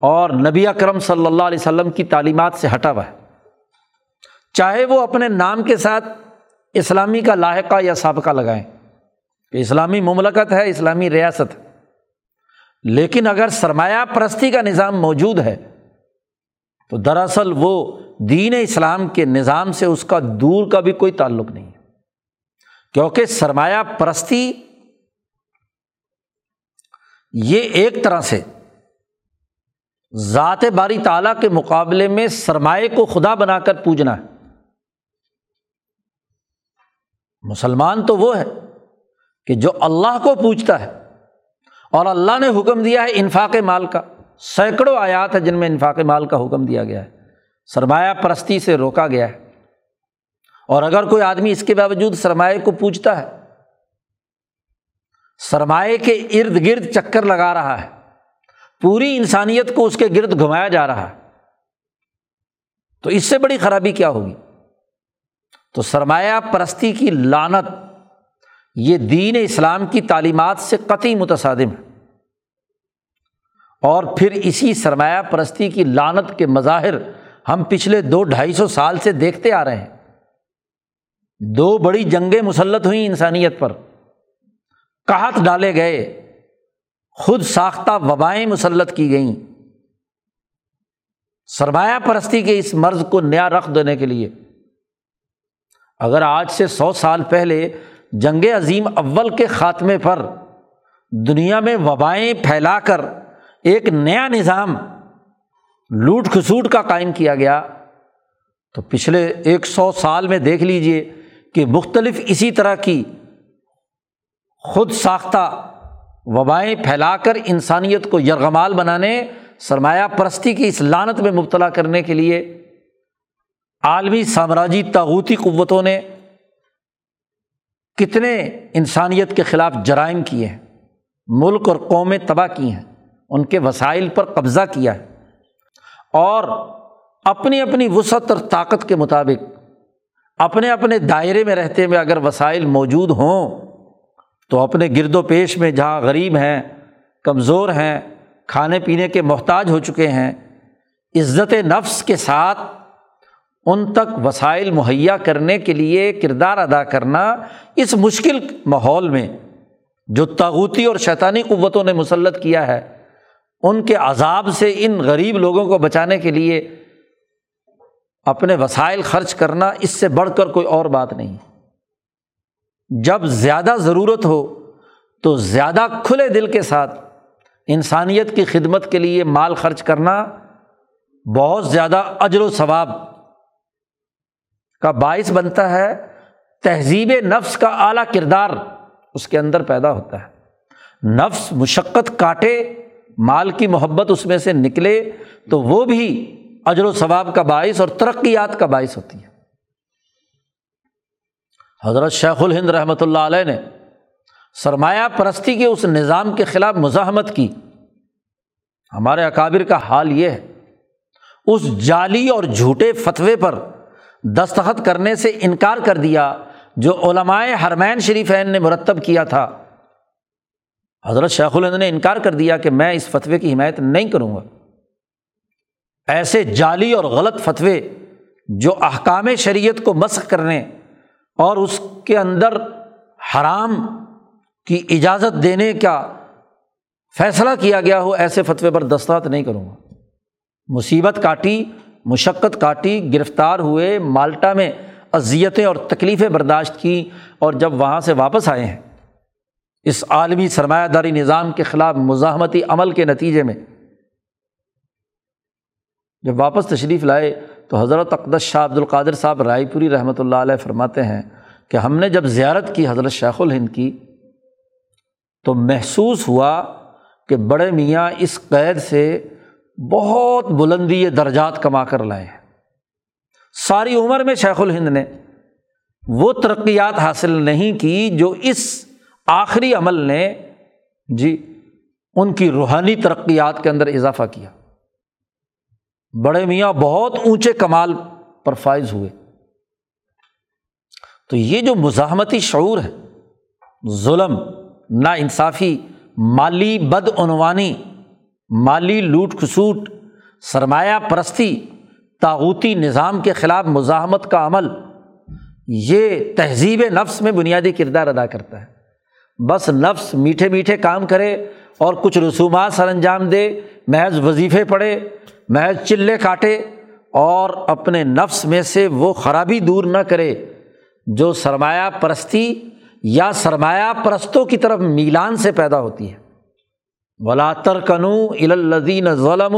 اور نبی اکرم صلی اللہ علیہ وسلم کی تعلیمات سے ہٹا ہوا ہے۔ چاہے وہ اپنے نام کے ساتھ اسلامی کا لاحقہ یا سابقہ لگائیں۔ کہ اسلامی مملکت ہے، اسلامی ریاست۔ ہے لیکن اگر سرمایہ پرستی کا نظام موجود ہے، تو دراصل وہ دین اسلام کے نظام سے اس کا دور کا بھی کوئی تعلق نہیں۔ ہے کیونکہ سرمایہ پرستی یہ ایک طرح سے ذات باری تعالیٰ کے مقابلے میں سرمایہ کو خدا بنا کر پوجنا ہے۔ مسلمان تو وہ ہے کہ جو اللہ کو پوچھتا ہے اور اللہ نے حکم دیا ہے انفاق مال کا۔ سینکڑوں آیات ہے جن میں انفاق مال کا حکم دیا گیا ہے۔ سرمایہ پرستی سے روکا گیا ہے۔ اور اگر کوئی آدمی اس کے باوجود سرمایہ کو پوچھتا ہے سرمایہ کے ارد گرد چکر لگا رہا ہے، پوری انسانیت کو اس کے گرد گھمایا جا رہا ہے، تو اس سے بڑی خرابی کیا ہوگی؟ تو سرمایہ پرستی کی لانت یہ دین اسلام کی تعلیمات سے قطعی متصادم ہے۔ اور پھر اسی سرمایہ پرستی کی لانت کے مظاہر ہم پچھلے دو ڈھائی سو سال سے دیکھتے آ رہے ہیں۔ دو بڑی جنگیں مسلط ہوئیں انسانیت پر۔ کہت ڈالے گئے۔ خود ساختہ وبائیں مسلط کی گئیں۔ سرمایہ پرستی کے اس مرض کو نیا رخ دینے کے لیے۔ اگر آج سے سو سال پہلے جنگ عظیم اول کے خاتمے پر دنیا میں وبائیں پھیلا کر ایک نیا نظام لوٹ کھسوٹ کا قائم کیا گیا۔ تو پچھلے ایک سو سال میں دیکھ لیجیے کہ مختلف اسی طرح کی خود ساختہ وبائیں پھیلا کر انسانیت کو یرغمال بنانے، سرمایہ پرستی کی اس لانت میں مبتلا کرنے کے لیے عالمی سامراجی تاغوتی قوتوں نے کتنے انسانیت کے خلاف جرائم کیے ہیں، ملک اور قومیں تباہ کی ہیں، ان کے وسائل پر قبضہ کیا ہے۔ اور اپنی اپنی وسعت اور طاقت کے مطابق، اپنے اپنے دائرے میں رہتے ہوئے اگر وسائل موجود ہوں، تو اپنے گرد و پیش میں جہاں غریب ہیں، کمزور ہیں، کھانے پینے کے محتاج ہو چکے ہیں، عزت نفس کے ساتھ ان تک وسائل مہیا کرنے کے لیے کردار ادا کرنا اس مشکل ماحول میں جو تاغوتی اور شیطانی قوتوں نے مسلط کیا ہے۔ ان کے عذاب سے ان غریب لوگوں کو بچانے کے لیے اپنے وسائل خرچ کرنا اس سے بڑھ کر کوئی اور بات نہیں۔ جب زیادہ ضرورت ہو تو زیادہ کھلے دل کے ساتھ انسانیت کی خدمت کے لیے مال خرچ کرنا بہت زیادہ اجر و ثواب کا باعث بنتا ہے۔ تہذیب نفس کا اعلیٰ کردار اس کے اندر پیدا ہوتا ہے۔ نفس مشقت کاٹے مال کی محبت اس میں سے نکلے تو وہ بھی اجر و ثواب کا باعث اور ترقیات کا باعث ہوتی ہے حضرت شیخ الہند رحمۃ اللہ علیہ نے سرمایہ پرستی کے اس نظام کے خلاف مزاحمت کی۔ ہمارے اکابر کا حال یہ ہے، اس جعلی اور جھوٹے فتوے پر دستخط کرنے سے انکار کر دیا جو علمائے حرمین شریفین نے مرتب کیا تھا۔ حضرت شیخ الہند نے انکار کر دیا کہ میں اس فتوے کی حمایت نہیں کروں گا۔ ایسے جعلی اور غلط فتوے جو احکام شریعت کو مسق کرنے اور اس کے اندر حرام کی اجازت دینے کا فیصلہ کیا گیا ہو، ایسے فتوے پر دستخط نہیں کروں گا۔ مصیبت کاٹی، مشقت کاٹی، گرفتار ہوئے، مالٹا میں اذیتیں اور تکلیفیں برداشت کی اور جب وہاں سے واپس آئے ہیں اس عالمی سرمایہ داری نظام کے خلاف مزاحمتی عمل کے نتیجے میں جب واپس تشریف لائے تو حضرت اقدس شاہ عبد القادر صاحب رائے پوری رحمۃ اللہ علیہ فرماتے ہیں کہ ہم نے جب زیارت کی حضرت شیخ الہند کی تو محسوس ہوا کہ بڑے میاں اس قید سے بہت بلندی درجات کما کر لائے ہیں۔ ساری عمر میں شیخ الہند نے وہ ترقیات حاصل نہیں کی جو اس آخری عمل نے جی ان کی روحانی ترقیات کے اندر اضافہ کیا۔ بڑے میاں، بہت اونچے کمال پر فائز ہوئے۔ تو یہ جو مزاحمتی شعور ہے، ظلم نا انصافی مالی بدعنوانی، مالی لوٹ کھسوٹ، سرمایہ پرستی تاغوتی نظام کے خلاف مزاحمت کا عمل، یہ تہذیب نفس میں بنیادی کردار ادا کرتا ہے۔ بس نفس میٹھے میٹھے کام کرے اور کچھ رسومات سر انجام دے، محض وظیفے پڑھے محض چلے کاٹے اور اپنے نفس میں سے وہ خرابی دور نہ کرے جو سرمایہ پرستی یا سرمایہ پرستوں کی طرف میلان سے پیدا ہوتی ہے۔ ولا ترکنو الدین ظلم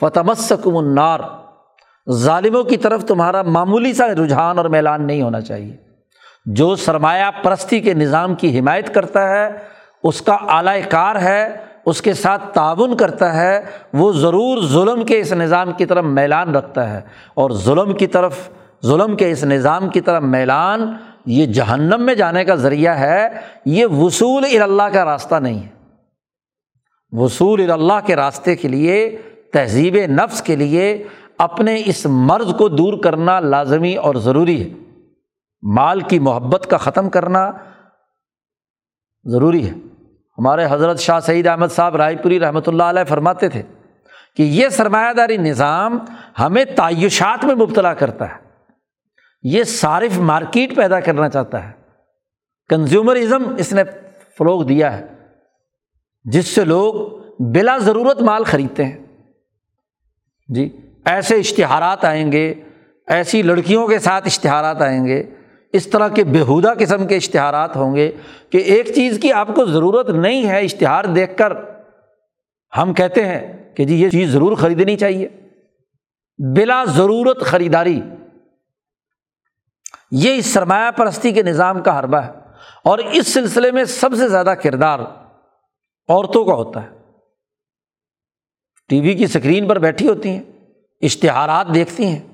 فتمسکم النار۔ ظالموں کی طرف تمہارا معمولی سا رجحان اور میلان نہیں ہونا چاہیے۔ جو سرمایہ پرستی کے نظام کی حمایت کرتا ہے، اس کا اعلی کار ہے، اس کے ساتھ تعاون کرتا ہے، وہ ضرور ظلم کے اس نظام کی طرف میلان رکھتا ہے۔ اور ظلم کی طرف، ظلم کے اس نظام کی طرف میلان یہ جہنم میں جانے کا ذریعہ ہے، یہ وصول اللہ کا راستہ نہیں ہے۔ وصول اللہ کے راستے کے لیے، تہذیب نفس کے لیے اپنے اس مرض کو دور کرنا لازمی اور ضروری ہے۔ مال کی محبت کا ختم کرنا ضروری ہے۔ ہمارے حضرت شاہ سعید احمد صاحب رائے پوری رحمۃ اللہ علیہ فرماتے تھے کہ یہ سرمایہ داری نظام ہمیں تعیشات میں مبتلا کرتا ہے۔ یہ صارف مارکیٹ پیدا کرنا چاہتا ہے۔ کنزیومرزم اس نے فروغ دیا ہے۔ جس سے لوگ بلا ضرورت مال خریدتے ہیں۔ جی ایسے اشتہارات آئیں گے، ایسی لڑکیوں کے ساتھ اشتہارات آئیں گے اس طرح کے بےحودہ قسم کے اشتہارات ہوں گے کہ ایک چیز کی آپ کو ضرورت نہیں ہے اشتہار دیکھ کر، ہم کہتے ہیں کہ جی یہ چیز ضرور خریدنی چاہیے۔ بلا ضرورت خریداری۔ یہ اس سرمایہ پرستی کے نظام کا حربہ ہے اور اس سلسلے میں سب سے زیادہ کردار عورتوں کا ہوتا ہے۔ ٹی وی کی اسکرین پر بیٹھی ہوتی ہیں، اشتہارات دیکھتی ہیں۔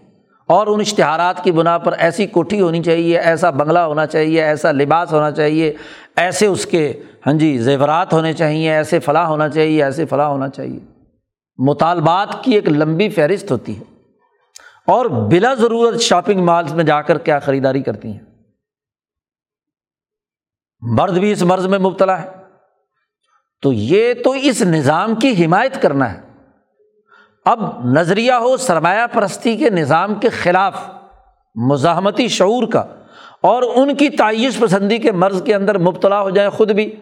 اور ان اشتہارات کی بنا پر ایسی کوٹھی ہونی چاہیے، ایسا بنگلہ ہونا چاہیے، ایسا لباس ہونا چاہیے، ایسے اس کے ہاں جی زیورات ہونے چاہیے، ایسے فلاں ہونا چاہیے، ایسے فلاں ہونا چاہیے۔ مطالبات کی ایک لمبی فہرست ہوتی ہے۔ اور بلا ضرورت شاپنگ مالس میں جا کر کیا خریداری کرتی ہیں؟ مرد بھی اس مرض میں مبتلا ہے۔ تو یہ تو اس نظام کی حمایت کرنا ہے۔ اب نظریہ ہو سرمایہ پرستی کے نظام کے خلاف مزاحمتی شعور کا اور ان کی تعیش پسندی کے مرض کے اندر مبتلا ہو جائیں خود بھی،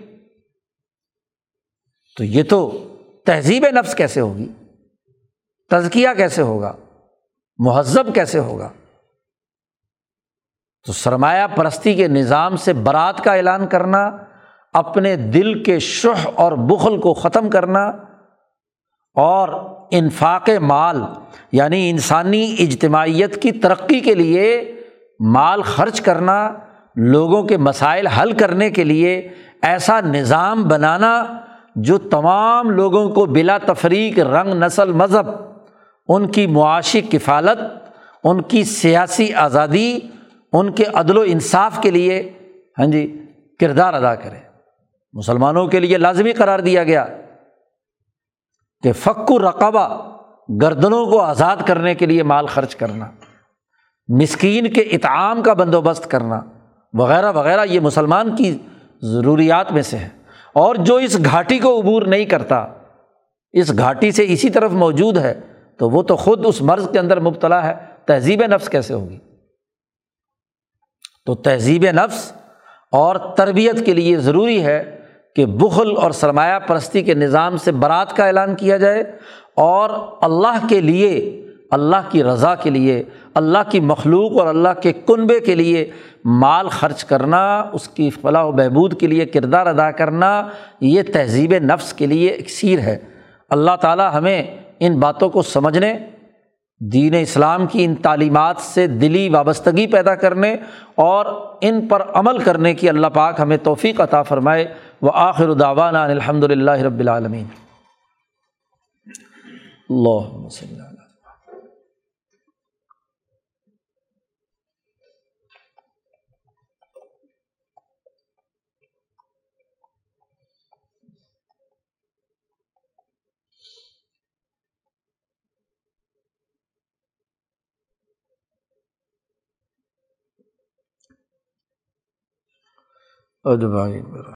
تو یہ تو تہذیب نفس کیسے ہوگی؟ تزکیہ کیسے ہوگا؟ مہذب کیسے ہوگا؟ تو سرمایہ پرستی کے نظام سے برات کا اعلان کرنا، اپنے دل کے شہ اور بخل کو ختم کرنا اور انفاق مال یعنی انسانی اجتماعیت کی ترقی کے لیے مال خرچ کرنا، لوگوں کے مسائل حل کرنے کے لیے ایسا نظام بنانا جو تمام لوگوں کو بلا تفریق، رنگ، نسل، مذہب، ان کی معاشی کفالت، ان کی سیاسی آزادی، ان کے عدل و انصاف کے لیے ہاں جی کردار ادا کرے۔ مسلمانوں کے لیے لازمی قرار دیا گیا۔ کہ فک و رقبہ گردنوں کو آزاد کرنے کے لیے مال خرچ کرنا، مسکین کے اطعام کا بندوبست کرنا، وغیرہ وغیرہ، یہ مسلمان کی ضروریات میں سے ہے اور جو اس گھاٹی کو عبور نہیں کرتا، اس گھاٹی سے اسی طرف موجود ہے، تو وہ تو خود اس مرض کے اندر مبتلا ہے۔ تہذیب نفس کیسے ہوگی؟ تو تہذیب نفس اور تربیت کے لیے ضروری ہے کہ بخل اور سرمایہ پرستی کے نظام سے برات کا اعلان کیا جائے اور اللہ کے لیے، اللہ کی رضا کے لیے، اللہ کی مخلوق اور اللہ کے کنبے کے لیے مال خرچ کرنا، اس کی فلاح و بہبود کے لیے کردار ادا کرنا، یہ تہذیب نفس کے لیے اکثیر ہے۔ اللہ تعالیٰ ہمیں ان باتوں کو سمجھنے، دین اسلام کی ان تعلیمات سے دلی وابستگی پیدا کرنے اور ان پر عمل کرنے کی اللہ پاک ہمیں توفیق عطا فرمائے۔ وہ آخر داوانہ الحمد للہ رب العالمین۔ اللہ ادبائی میرا